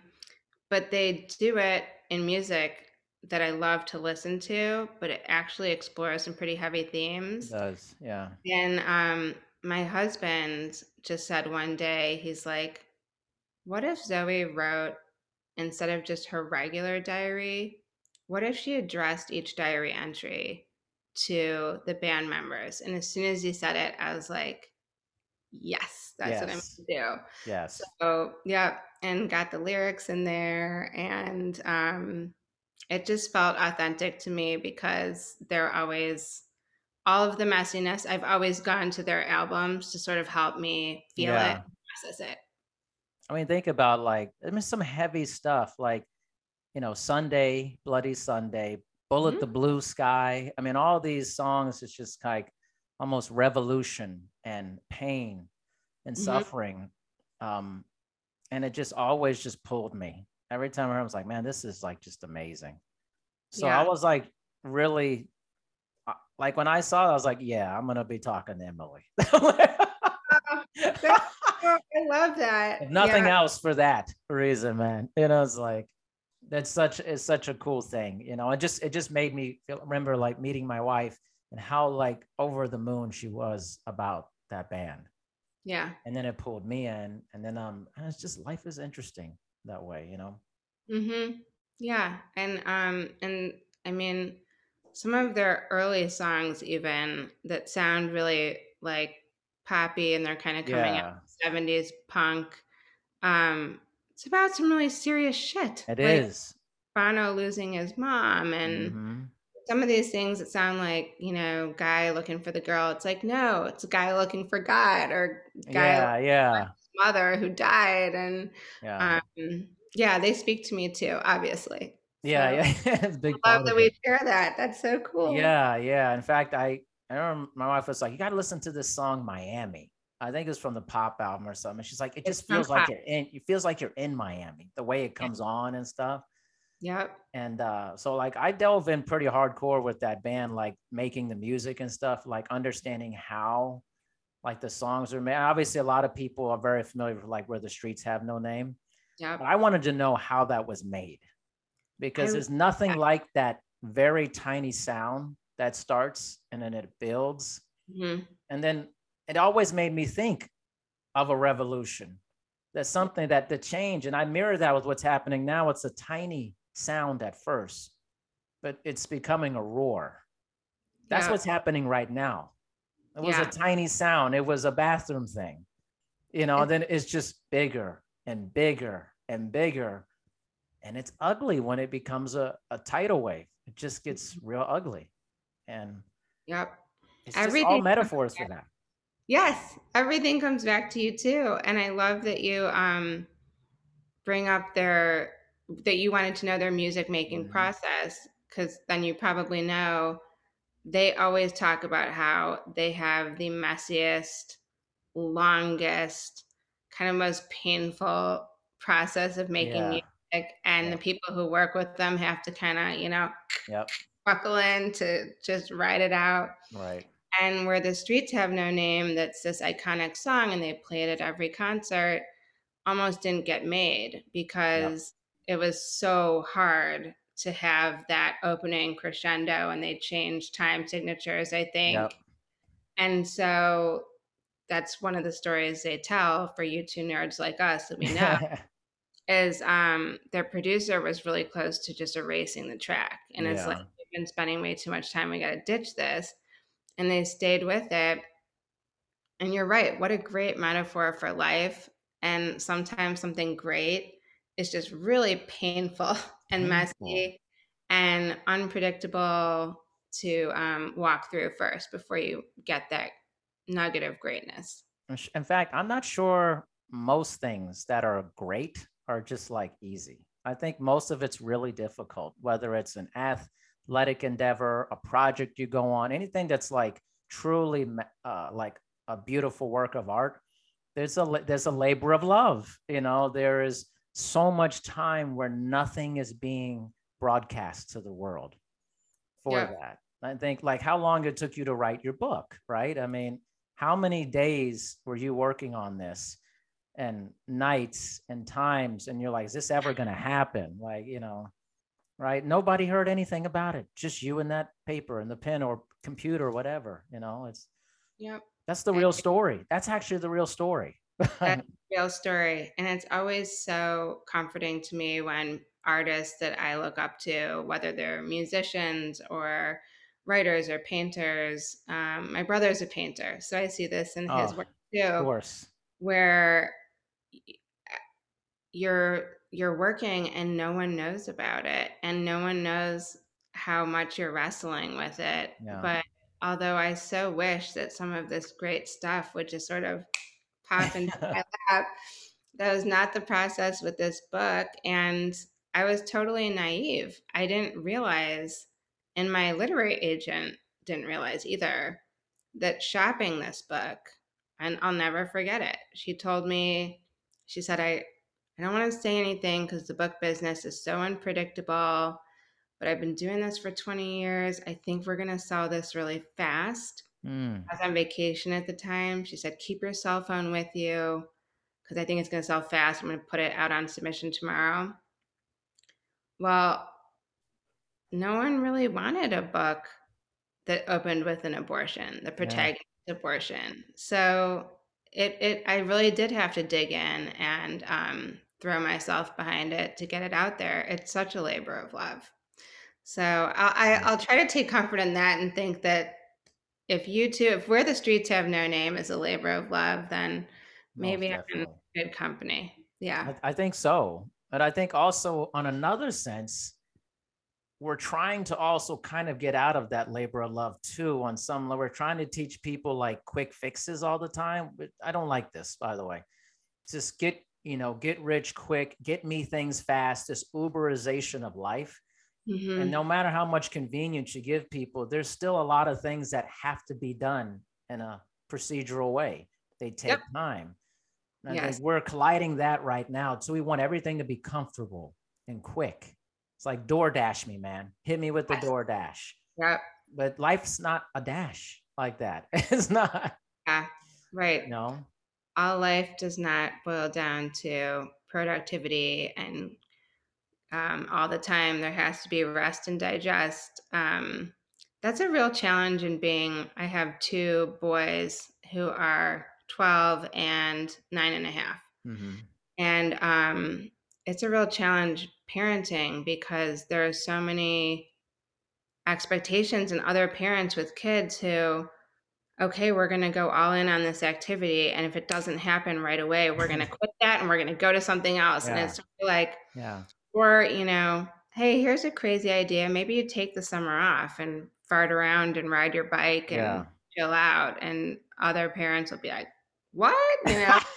but they do it in music that I love to listen to, but it actually explores some pretty heavy It themes. does. Yeah. And um, my husband just said one day, he's like, What if Zoe wrote, instead of just her regular diary, what if she addressed each diary entry to the band members? And as soon as he said it, I was like, Yes, that's what I'm to do. Yes. So yeah, and got the lyrics in there, and um, it just felt authentic to me because they're always all of the messiness. I've always gone to their albums to sort of help me feel Yeah. it, process it. I mean, think about like I mean some heavy stuff like you know Sunday, Bloody Sunday, Bullet Mhm. the Blue Sky. I mean, all these songs it's just like almost revolution and pain and Mhm. suffering. Um, and it just always just pulled me. Every time I heard, it, I was like, man, this is like just amazing. So I was like really uh, like when I saw it, I was like, yeah, I'm gonna be talking to Emily. I love that. if nothing Yeah. else for that reason, man. You know, it's like that's such it's such a cool thing, you know. It just it just made me feel remember like meeting my wife and how like over the moon she was about that band. Yeah. And then it pulled me in, and then um and it's just life is interesting that way, you know. Mm-hmm. Yeah. And um and I mean some of their early songs even that sound really like poppy and they're kind of coming Yeah. out 70s punk. Um it's about some really serious shit. It like is. Bono losing his mom and Mhm. Some of these things that sound like, you know, guy looking for the girl. It's like, no, it's a guy looking for God or guy Yeah, yeah, mother who died and yeah, um yeah, they speak to me too, obviously. yeah, So- yeah. it's big I love that we share that. That's so cool. Yeah, yeah. In fact, I I remember my wife was like, "You got to listen to this song, Miami." I think it's from the Pop album or something. She's like, "It just from feels like Pop. you're in. It feels like you're in Miami. The way it comes on and stuff." Yep. And uh, so like I delve in pretty hardcore with that band, like making the music and stuff, like understanding how like the songs are made. Obviously, a lot of people are very familiar with like where the streets have no name. Yeah. But I wanted to know how that was made because I- there's nothing like that very tiny sound that starts and then it builds. Mhm. And then it always made me think of a revolution. That's something that the change, and I mirror that with what's happening now. It's a tiny sound at first, but it's becoming a roar. That's Yeah. what's happening right now. It was a tiny sound. It was a bathroom thing, you know. Then it's just bigger and bigger and bigger, and it's ugly when it becomes a, a tidal wave. It just gets real ugly, and Yep. it's just all metaphors for that. Yes, everything comes back to U2. And I love that you um bring up their that you wanted to know their music making Mhm. process cuz then you probably know they always talk about how they have the messiest, longest, kind of most painful process of making Yeah. music and Yeah. the people who work with them have to kind of, you know, Yep. buckle in to just ride it out Right. and where the streets have no name that's this iconic song and they play it at every concert almost didn't get made because it was so hard to have that opening crescendo and they changed time signatures i think. Yep. and so that's one of the stories they tell for U2 nerds like us that we know is um their producer was really close to just erasing the track and it's like we've been spending way too much time we got to ditch this. And they stayed with it. And you're right what a great metaphor for life and sometimes something great is just really painful and Painful. messy and unpredictable to um, walk through first before you get that nugget of greatness In fact, I'm not sure most things that are great are just like easy. I think most of it's really difficult, whether it's an athletic endeavor, a project you go on, anything that's like truly uh, like a beautiful work of art. There's a there's a labor of love. You know, there is so much time where nothing is being broadcast to the world for Yeah. that. I think like how long it took you to write your book, right? I mean, how many days were you working on this and nights and times and you're like is this ever going to happen? Like you know right? Nobody heard anything about it. Just you and that paper and the pen or computer or whatever you know? It's yep. that's the real story. That's actually the real story That's a real story. And it's always so comforting to me when artists that I look up to, whether they're musicians or writers or painters, um, my brother's a painter. So I see this in his Oh, work too. of course where you're you're working and no one knows about it and no one knows how much you're wrestling with it Yeah. but although i so wish that some of this great stuff would just sort of pop into my lap that was not the process with this book and i was totally naive i didn't realize and my literary agent didn't realize either that shopping this book and I'll never forget it. She told me, she said, I, I don't want to say anything because the book business is so unpredictable, but I've been doing this for 20 years. I think we're going to sell this really fast. Mm, I was on vacation at the time. She said, keep your cell phone with you because I think it's going to sell fast. I'm going to put it out on submission tomorrow. Well, no one really wanted a book that opened with an abortion, the protagonist abortion. So it, it I really did have to dig in and um, throw myself behind it to get it out there. It's such a labor of love. So I'll, I, I'll try to take comfort in that and think that if U2, if where the streets have no name is a labor of love, then maybe I'm in good company. Yeah. I, I think so. But I think also, on another sense, we're trying to also kind of get out of that labor of love too. On some level, we're trying to teach people like quick fixes all the time. But I don't like this, by the way. Just get, you know, get rich quick, get me things fast, this Uberization of life. Mhm. And no matter how much convenience you give people, there's still a lot of things that have to be done in a procedural way. They take Yep. time. And Yes. we're colliding that right now. So we want everything to be comfortable and quick. It's like DoorDash me, man. Hit me with the Yes. DoorDash. Yep. But life's not a dash like that. It's not, Yeah. Right. No. all life does not boil down to productivity and um, all the time. There has to be rest and digest. Um, that's a real challenge in being. I have two boys who are 12 and nine and a half. Mhm. And um, it's a real challenge parenting because there are so many expectations and other parents with kids who, okay, we're going to go all in on this activity. And if it doesn't happen right away, we're going to quit that and we're going to go to something else. And it's like, Yeah. Or, you know, hey, here's a crazy idea. Maybe you take the summer off and fart around and ride your bike and Yeah. chill out. And other parents will be like, what? You know?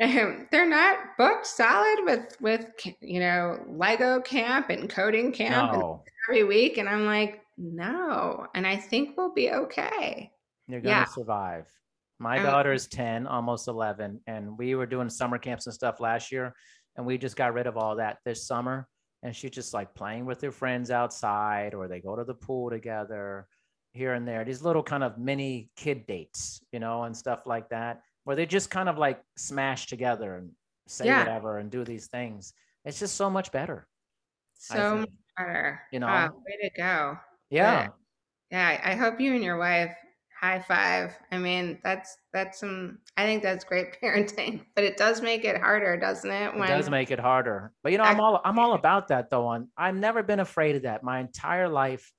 Um, they're not booked solid with with you know Lego camp and coding camp and No, every week, and I'm like, no, and I think we'll be okay. you're gonna Yeah. survive. My Um, daughter is 10, almost 11, and we were doing summer camps and stuff last year, and we just got rid of all that this summer. And she's just like playing with her friends outside, or they go to the pool together here and there. These little kind of mini kid dates, you know, and stuff like that, where they just kind of like smash together and say Yeah. whatever and do these things. It's just so much better. So much better. You know? Way to go. Yeah. Yeah, I hope you and your wife high five. I mean, that's that's some. I think that's great parenting, but it does make it harder, doesn't it? It does make it harder. But you know, I'm all I'm all about that though. On I've never been afraid of that my entire life.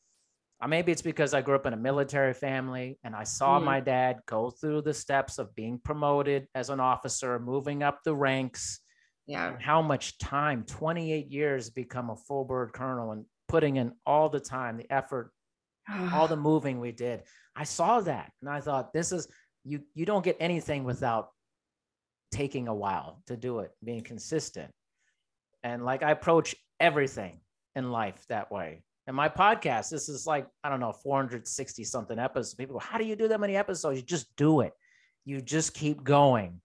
Uh, maybe it's because I grew up in a military family and I saw Mm. my dad go through the steps of being promoted as an officer, moving up the ranks, yeah, how much time 28 years become a full bird colonel and putting in all the time, the effort, all the moving we did. I saw that and I thought this is you you don't get anything without taking a while to do it, being consistent. And like I approach everything in life that way. And my podcast, this is like, I don't know, 460 something episodes. People go, How do you do that many episodes? You just do it. You just keep going.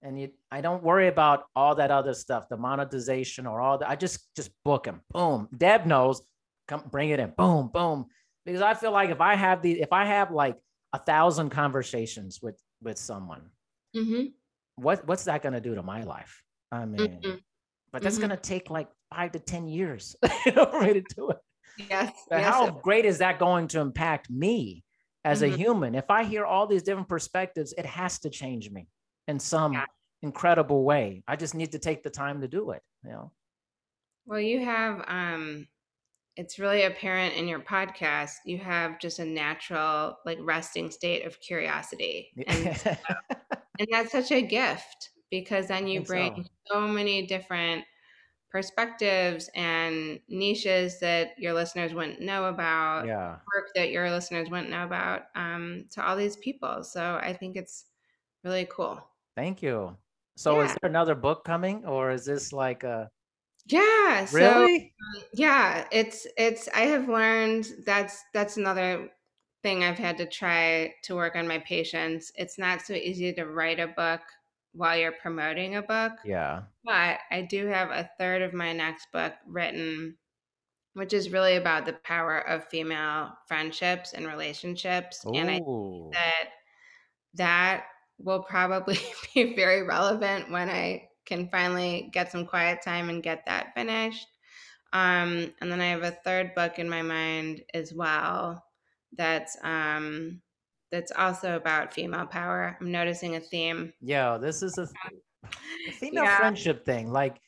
And you I don't worry about all that other stuff, the monetization or all that. I just just book them. Boom. Deb knows. Come bring it in. Boom, boom. Because I feel like if I have the if I have like a thousand conversations with with someone, hmm what what's that going to do to my life? I mean, Mhm. but that's Mhm. going to take like five to ten years for me to do it. yes, But yes, how great is that going to impact me as a Mhm. human? If I hear all these different perspectives, it has to change me in some Yeah. incredible way. I just need to take the time to do it. You know. Well, you have um it's really apparent in your podcast. You have just a natural like resting state of curiosity. And and that's such a gift because then you bring so. so. many different perspectives and niches that your listeners wouldn't know about, yeah. work that your listeners wouldn't know about um, to all these people. So I think it's really cool. Thank you. So is there another book coming or is this like a Yeah. So really? Um, yeah it's it's i have learned that's that's another thing i've had to try to work on my patience it's not so easy to write a book while you're promoting a book Yeah. but i do have a third of my next book written which is really about the power of female friendships and relationships and i Ooh. that that will probably be very relevant when I can finally get some quiet time and get that finished. Um, and then I have a third book in my mind as well that's um, that's also about female power. I'm noticing a theme. Yeah, this is a, th- a female Yeah. friendship thing. Like,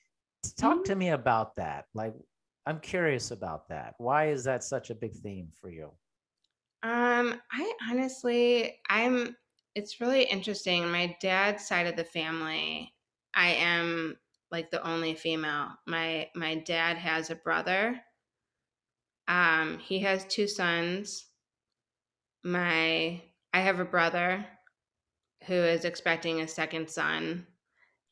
talk Mhm. to me about that. Like, I'm curious about that. Why is that such a big theme for you? Um, I honestly, I'm. It's really interesting. My dad's side of the family, I am like the only female. My my dad has a brother. Um, he has two sons. My I have a brother who is expecting a second son,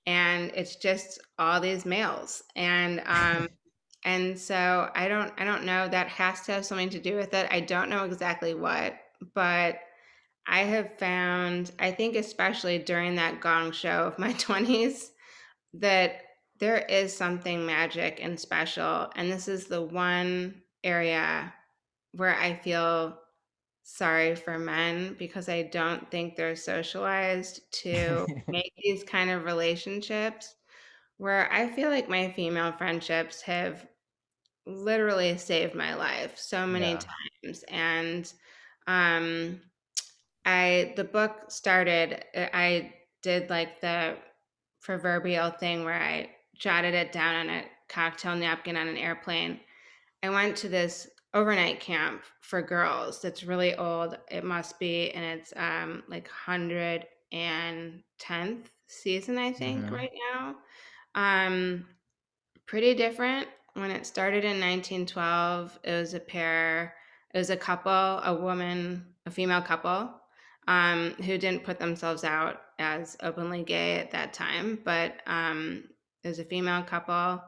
and it's just all these males. And um, and so I don't I don't know that has to have something to do with it. I don't know exactly what, but I have found I think especially during that gong show of my 20s that there is something magic and special. And this is the one area where I feel sorry for men because I don't think they're socialized to make these kind of relationships where I feel like my female friendships have literally saved my life so many Yeah. times and um I the book started uh, I did like the proverbial thing where I jotted it down on a cocktail napkin on an airplane. I went to this overnight camp for girls that's really old. It must be and it's um like 110th season I think hmm right now. Um pretty different. When it started in 1912, it was a pair, it was a couple, a woman, a female couple, um, who didn't put themselves out as openly gay at that time, but um, it was a female couple,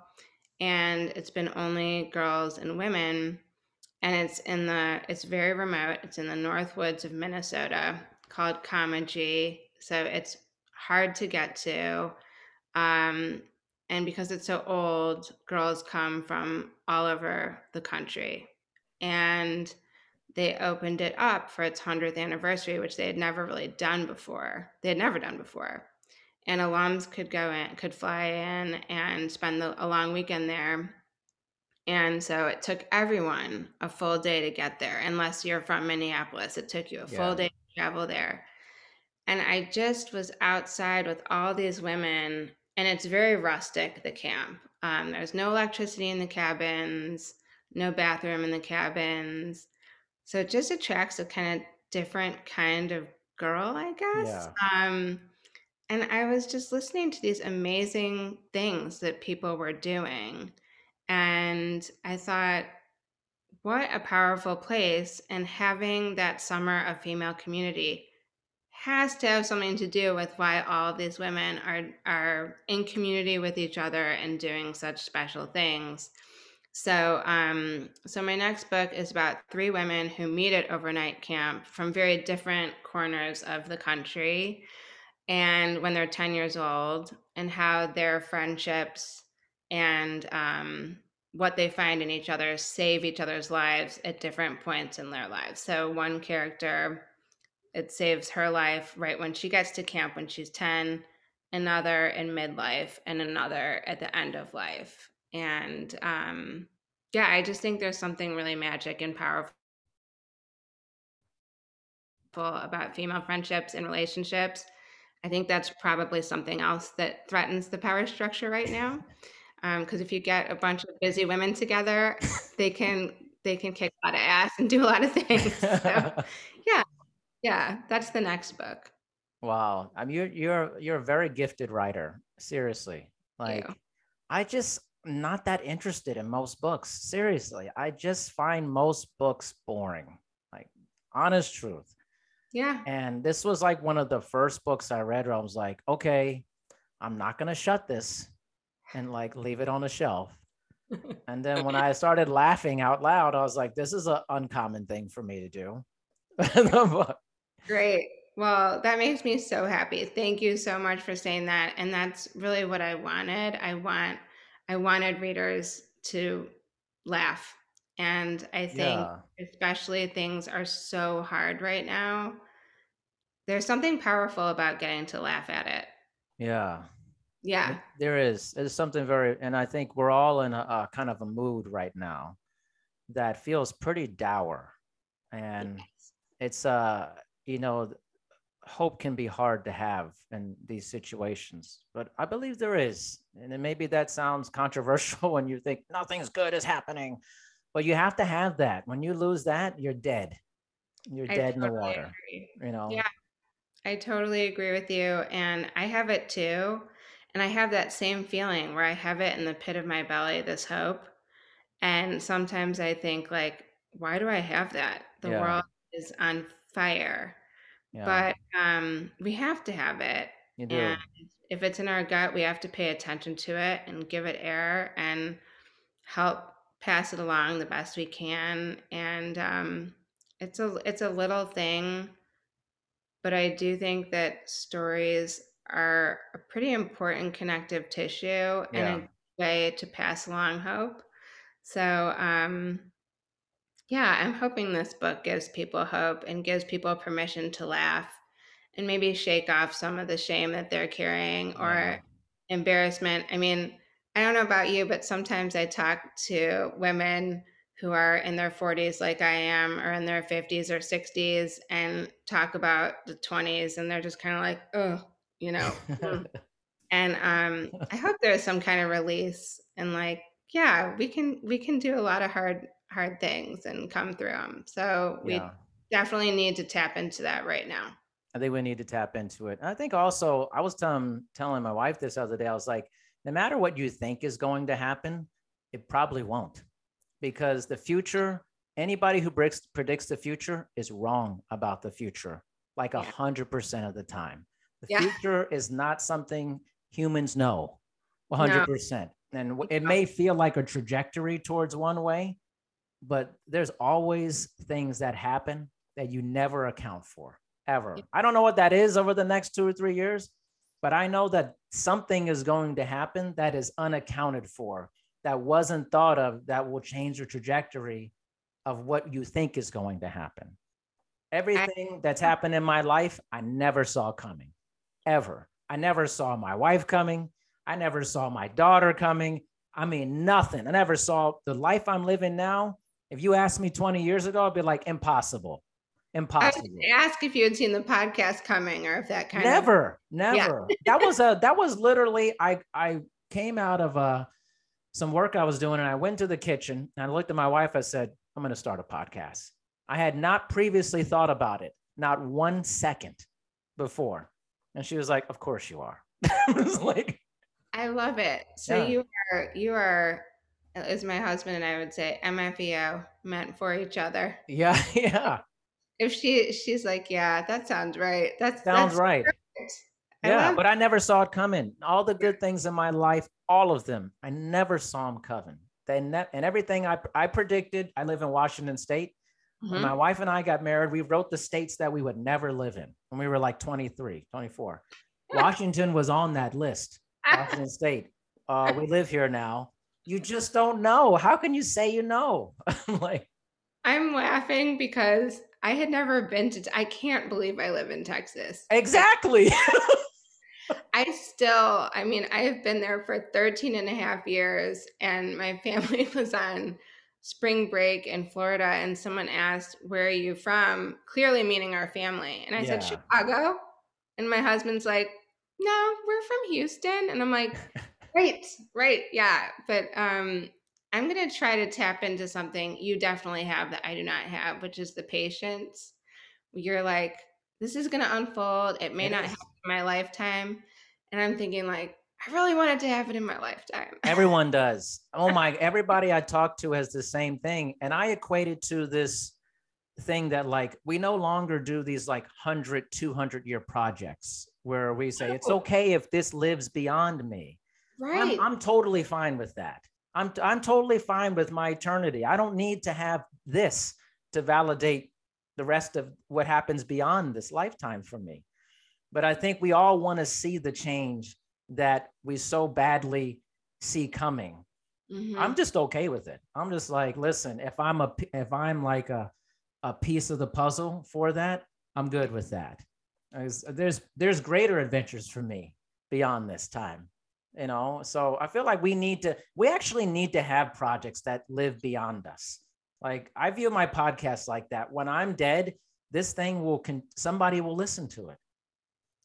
and it's been only girls and women, and it's in the, it's very remote. It's in the north woods of Minnesota, called Kamaji, so it's hard to get to. Um, and because it's so old, girls come from all over the country. And they opened it up for its 100th anniversary, which they had never really done before. They had never done before. And alums could go in, could fly in and spend the, a long weekend there. And so it took everyone a full day to get there, unless you're from Minneapolis. It took you a full day to travel there. And I just was outside with all these women, and it's very rustic, the camp. Um, there's no electricity in the cabins, no bathroom in the cabins. So it just attracts a kind of different kind of girl, I guess. Yeah. Um, and I was just listening to these amazing things that people were doing. And I thought, what a powerful place. And having that summer of female community has to have something to do with why all of these women are are in community with each other and doing such special things. So, um, so my next book is about three women who meet at overnight camp from very different corners of the country, and when they're ten years old, and how their friendships and um, what they find in each other save each other's lives at different points in their lives. So, one character it saves her life right when she gets to camp when she's 10 another in midlife and another at the end of life and um yeah i just think there's something really magic and powerful about female friendships and relationships i think that's probably something else that threatens the power structure right now because if you get a bunch of busy women together they can they can kick a lot of ass and do a lot of things so yeah yeah, that's the next book. Wow. I mean, you're you're you're a very gifted writer. Seriously. Like. I just not that interested in most books. Seriously. I just find most books boring. Like, honest truth. Yeah. And this was like one of the first books I read where I was like, okay, I'm not gonna shut this and like leave it on the shelf. And then when I started laughing out loud, I was like, this is an uncommon thing for me to do. Great. Well, that makes me so happy. Thank you so much for saying that. And that's really what I wanted. I want I wanted readers to laugh. And I think yeah. especially things are so hard right now. There's something powerful about getting to laugh at it. Yeah. Yeah. There is. There's something very, and I think we're all in a, a kind of a mood right now that feels pretty dour. And Yes. it's, uh, you know, hope can be hard to have in these situations, but I believe there is. And then maybe that sounds controversial when you think nothing's good is happening, but you have to have that. When you lose that, you're dead. You're I dead in the water, agree. you know? Yeah. I totally agree with you. And I have it too. And I have that same feeling where I have it in the pit of my belly, this hope. And sometimes I think, like, why do I have that? The Yeah. world is on fire. Yeah. But um, we have to have it. You do. And if it's in our gut, we have to pay attention to it and give it air and help pass it along the best we can. And um, it's a it's a little thing, but I do think that stories are a pretty important connective tissue Yeah. and a way to pass along hope. So, um, yeah, I'm hoping this book gives people hope and gives people permission to laugh and maybe shake off some of the shame that they're carrying Yeah. or embarrassment. I mean, I don't know about you, but sometimes I talk to women who are in their 40s, like I am, or in their 50s or 60s, and talk about the 20s, and they're just kind of like, oh, you know. mm." And um, I hope there's some kind of release and like, yeah, we can we can do a lot of hard hard things and come through them. So we Yeah. definitely need to tap into that right now. I think we need to tap into it. And I think also, I was telling telling my wife this other day. I was like, no matter what you think is going to happen, it probably won't, because the future. Anybody who predicts predicts the future is wrong about the future, like a hundred percent of the time. The Yeah. future is not something humans know, one hundred percent. And it may feel like a trajectory towards one way, but there's always things that happen that you never account for ever. I don't know what that is over the next two or three years, but I know that something is going to happen that is unaccounted for, that wasn't thought of, that will change the trajectory of what you think is going to happen. Everything that's happened in my life, I never saw coming, ever. I never saw my wife coming. I never saw my daughter coming. I mean, nothing. I never saw the life I'm living now. If you asked me 20 years ago, I'd be like, impossible. Impossible. ask if you had seen the podcast coming or if that kind of Never, never. that was a that was literally I I came out of uh some work I was doing and I went to the kitchen and I looked at my wife. I said, I'm gonna start a podcast. I had not previously thought about it, not one second before. And she was like, Of course you are. I was like, I love it. So Yeah. you are you are as my husband and I would say MFEO meant for each other. Yeah, yeah. If she she's like, yeah, that sounds right. That Sounds that's right. perfect. Yeah, but I never saw it coming. All the good things in my life, all of them, I never saw them coming. They ne- and everything I I predicted. I live in Washington State. When Mhm. my wife and I got married, we wrote the states that we would never live in when we were like 23, 24. Washington was on that list. Washington State. Uh, we live here now. You just don't know. How can you say you know? I'm like, I'm laughing because I had never been to I can't believe I live in Texas. exactly. I still, I mean, I have been there for 13 and a half years, and my family was on spring break in Florida, and someone asked, Where are you from? Clearly meaning our family. And I said, Chicago. And my husband's like, No, we're from Houston. And I'm like, Right, right, yeah. But um, I'm going to try to tap into something you definitely have that I do not have, which is the patience. You're like, this is going to unfold. It may It not is. happen in my lifetime. And I'm thinking, like, I really want it to happen in my lifetime. Everyone does. Oh my, everybody I talk to has the same thing. And I equate it to this thing that like we no longer do these like 100, 200 year projects where we say it's okay if this lives beyond me. Right. I'm, I'm totally fine with that. I'm, I'm totally fine with my eternity. I don't need to have this to validate the rest of what happens beyond this lifetime for me. But I think we all want to see the change that we so badly see coming. Mhm. I'm just okay with it. I'm just like, listen, if I'm a if I'm like a a piece of the puzzle for that, I'm good with that. There's there's, there's greater adventures for me beyond this time. You know, so I feel like we need to we actually need to have projects that live beyond us. Like I view my podcast like that. When I'm dead, this thing will con- somebody will listen to it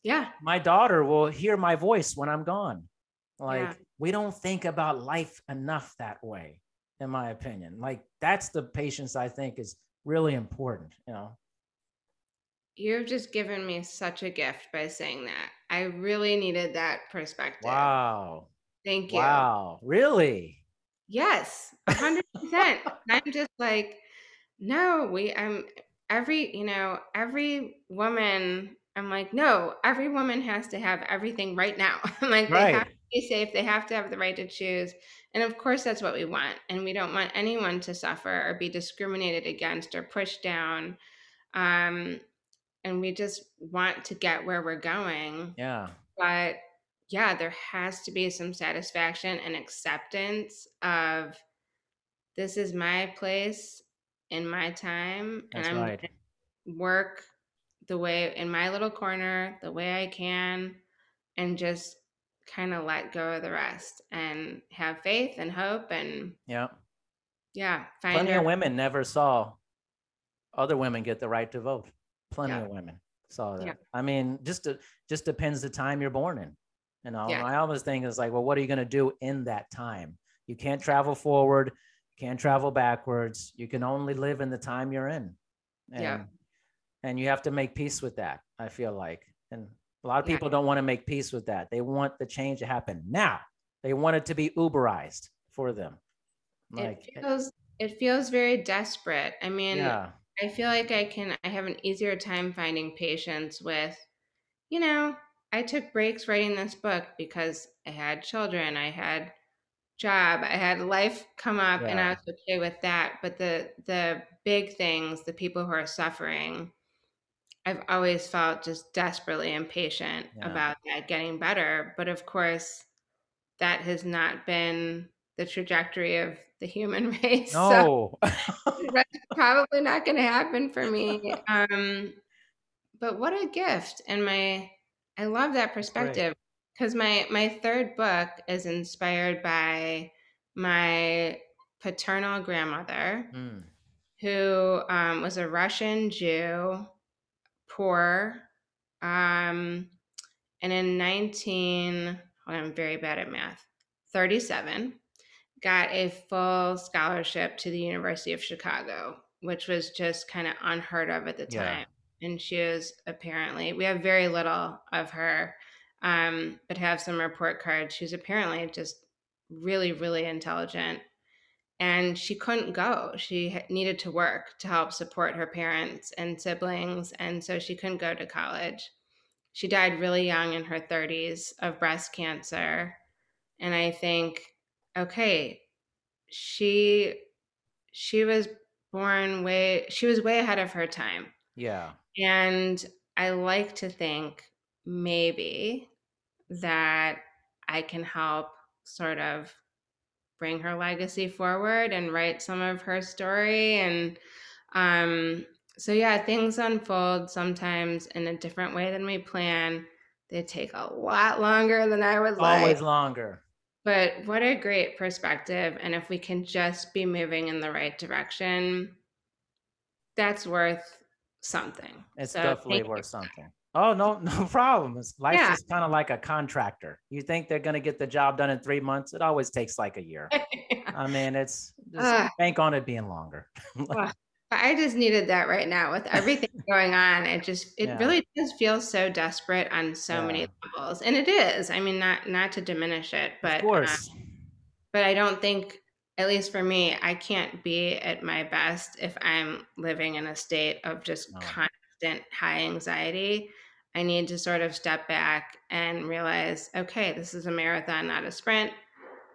yeah. my daughter will hear my voice when I'm gone. Like Yeah. we don't think about life enough that way, in my opinion. Like that's the patience I think is really important. You know, You've just given me such a gift by saying that. I really needed that perspective. wow, Thank you. wow, really? Yes, hundred percent. I'm just like, no, we I'm every, you know, every woman, I'm like, no, every woman has to have everything right now. I'm like, they have to be safe, they have to have the right to choose. And of course that's what we want. And we don't want anyone to suffer or be discriminated against or pushed down. Um, and we just want to get where we're going. Yeah, but yeah, there has to be some satisfaction and acceptance of this is my place in my time That's and I'm right. work the way in my little corner, the way I can, and just kind of let go of the rest and have faith and hope and Yeah. yeah, find Plenty our of women never saw other women get the right to vote. Plenty Yeah. of women saw that. Yeah. I mean, just to, just depends the time you're born in. You know, Yeah. I always think it's like, well, what are you going to do in that time? You can't travel forward, you can't travel backwards. You can only live in the time you're in. And, Yeah. And you have to make peace with that. I feel like, and a lot of Yeah. people don't want to make peace with that. They want the change to happen now. They want it to be Uberized for them. Like, it feels it feels very desperate. I mean, yeah, I feel like I can I have an easier time finding patience with, you know, I took breaks writing this book because I had children, I had job, I had life come up and I Yeah. was okay with that. But the the big things, the people who are suffering, I've always felt just desperately impatient Yeah. about that getting better. But of course, that has not been the trajectory of the human race. So no. that's probably not going to happen for me. Um, but what a gift! And my, I love that perspective because my my third book is inspired by my paternal grandmother, Mm, who um, was a Russian Jew, poor, um, and in nineteen, hold on, I'm very bad at math, thirty seven got a full scholarship to the University of Chicago, which was just kind of unheard of at the Yeah. time. And she was apparently, we have very little of her, um, but have some report cards. She was apparently just really, really intelligent. And she couldn't go. She needed to work to help support her parents and siblings. And so she couldn't go to college. She died really young in her 30s of breast cancer. And I think, okay, she she was born way she was way ahead of her time. yeah. And I like to think maybe that I can help sort of bring her legacy forward and write some of her story and um so yeah things unfold sometimes in a different way than we plan they take a lot longer than i would like Always longer. But what a great perspective. And if we can just be moving in the right direction, that's worth something. It's So definitely worth something. Oh no, no problem. Life Yeah. just kind of like a contractor. You think they're gonna get the job done in three months? It always takes like a year. I mean, it's just Ah. bank on it being longer. But I just needed that right now with everything going on. It just it Yeah. really does feel so desperate on so many levels. And it is. I mean not not to diminish it, but of uh, course. but I don't think, at least for me, I can't be at my best if I'm living in a state of just No. constant high anxiety. I need to sort of step back and realize, okay, this is a marathon, not a sprint.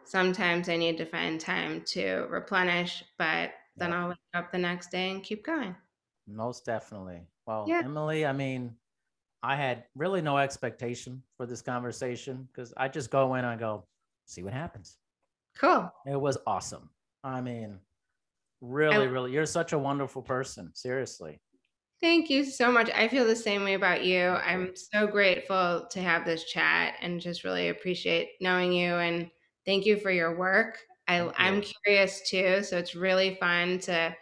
Sometimes I need to find time to replenish, but then Yeah. I'll wake up the next day and keep going. Most definitely. Well, Yeah. Emily, I mean, I had really no expectation for this conversation because I just go in and I go, see what happens. Cool. It was awesome. I mean, really, really, you're such a wonderful person. Seriously. Thank you so much. I feel the same way about you. I'm so grateful to have this chat and just really appreciate knowing you and thank you for your work. I, Thank I'm curious too, so it's really fun to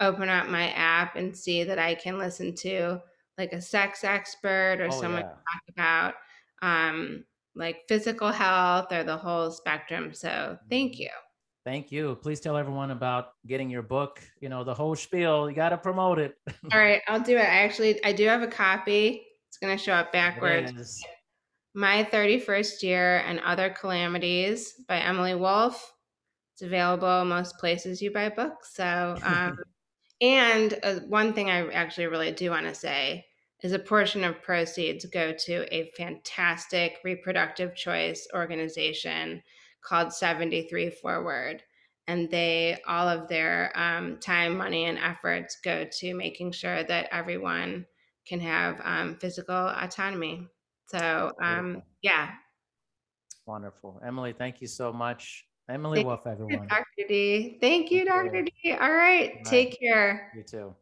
open up my app and see that I can listen to like a sex expert or Oh, someone yeah. talk about um, like physical health or the whole spectrum. So thank you. Thank you. Please tell everyone about getting your book, you know, the whole spiel. You got to promote it. All right, I'll do it. I actually I do have a copy. It's gonna show up backwards. My 31st Year and Other Calamities by Emily Wolf. It's available most places you buy books. So, um, and uh, one thing I actually really do want to say is a portion of proceeds go to a fantastic reproductive choice organization called 73 Forward. And they, all of their um, time, money, and efforts go to making sure that everyone can have um, physical autonomy. So, um, yeah. Wonderful. Emily, thank you so much. Emily Thank Wolf, everyone. Dr. D. Thank you, Thank you. Dr. D. All right. Good. Take care. You too.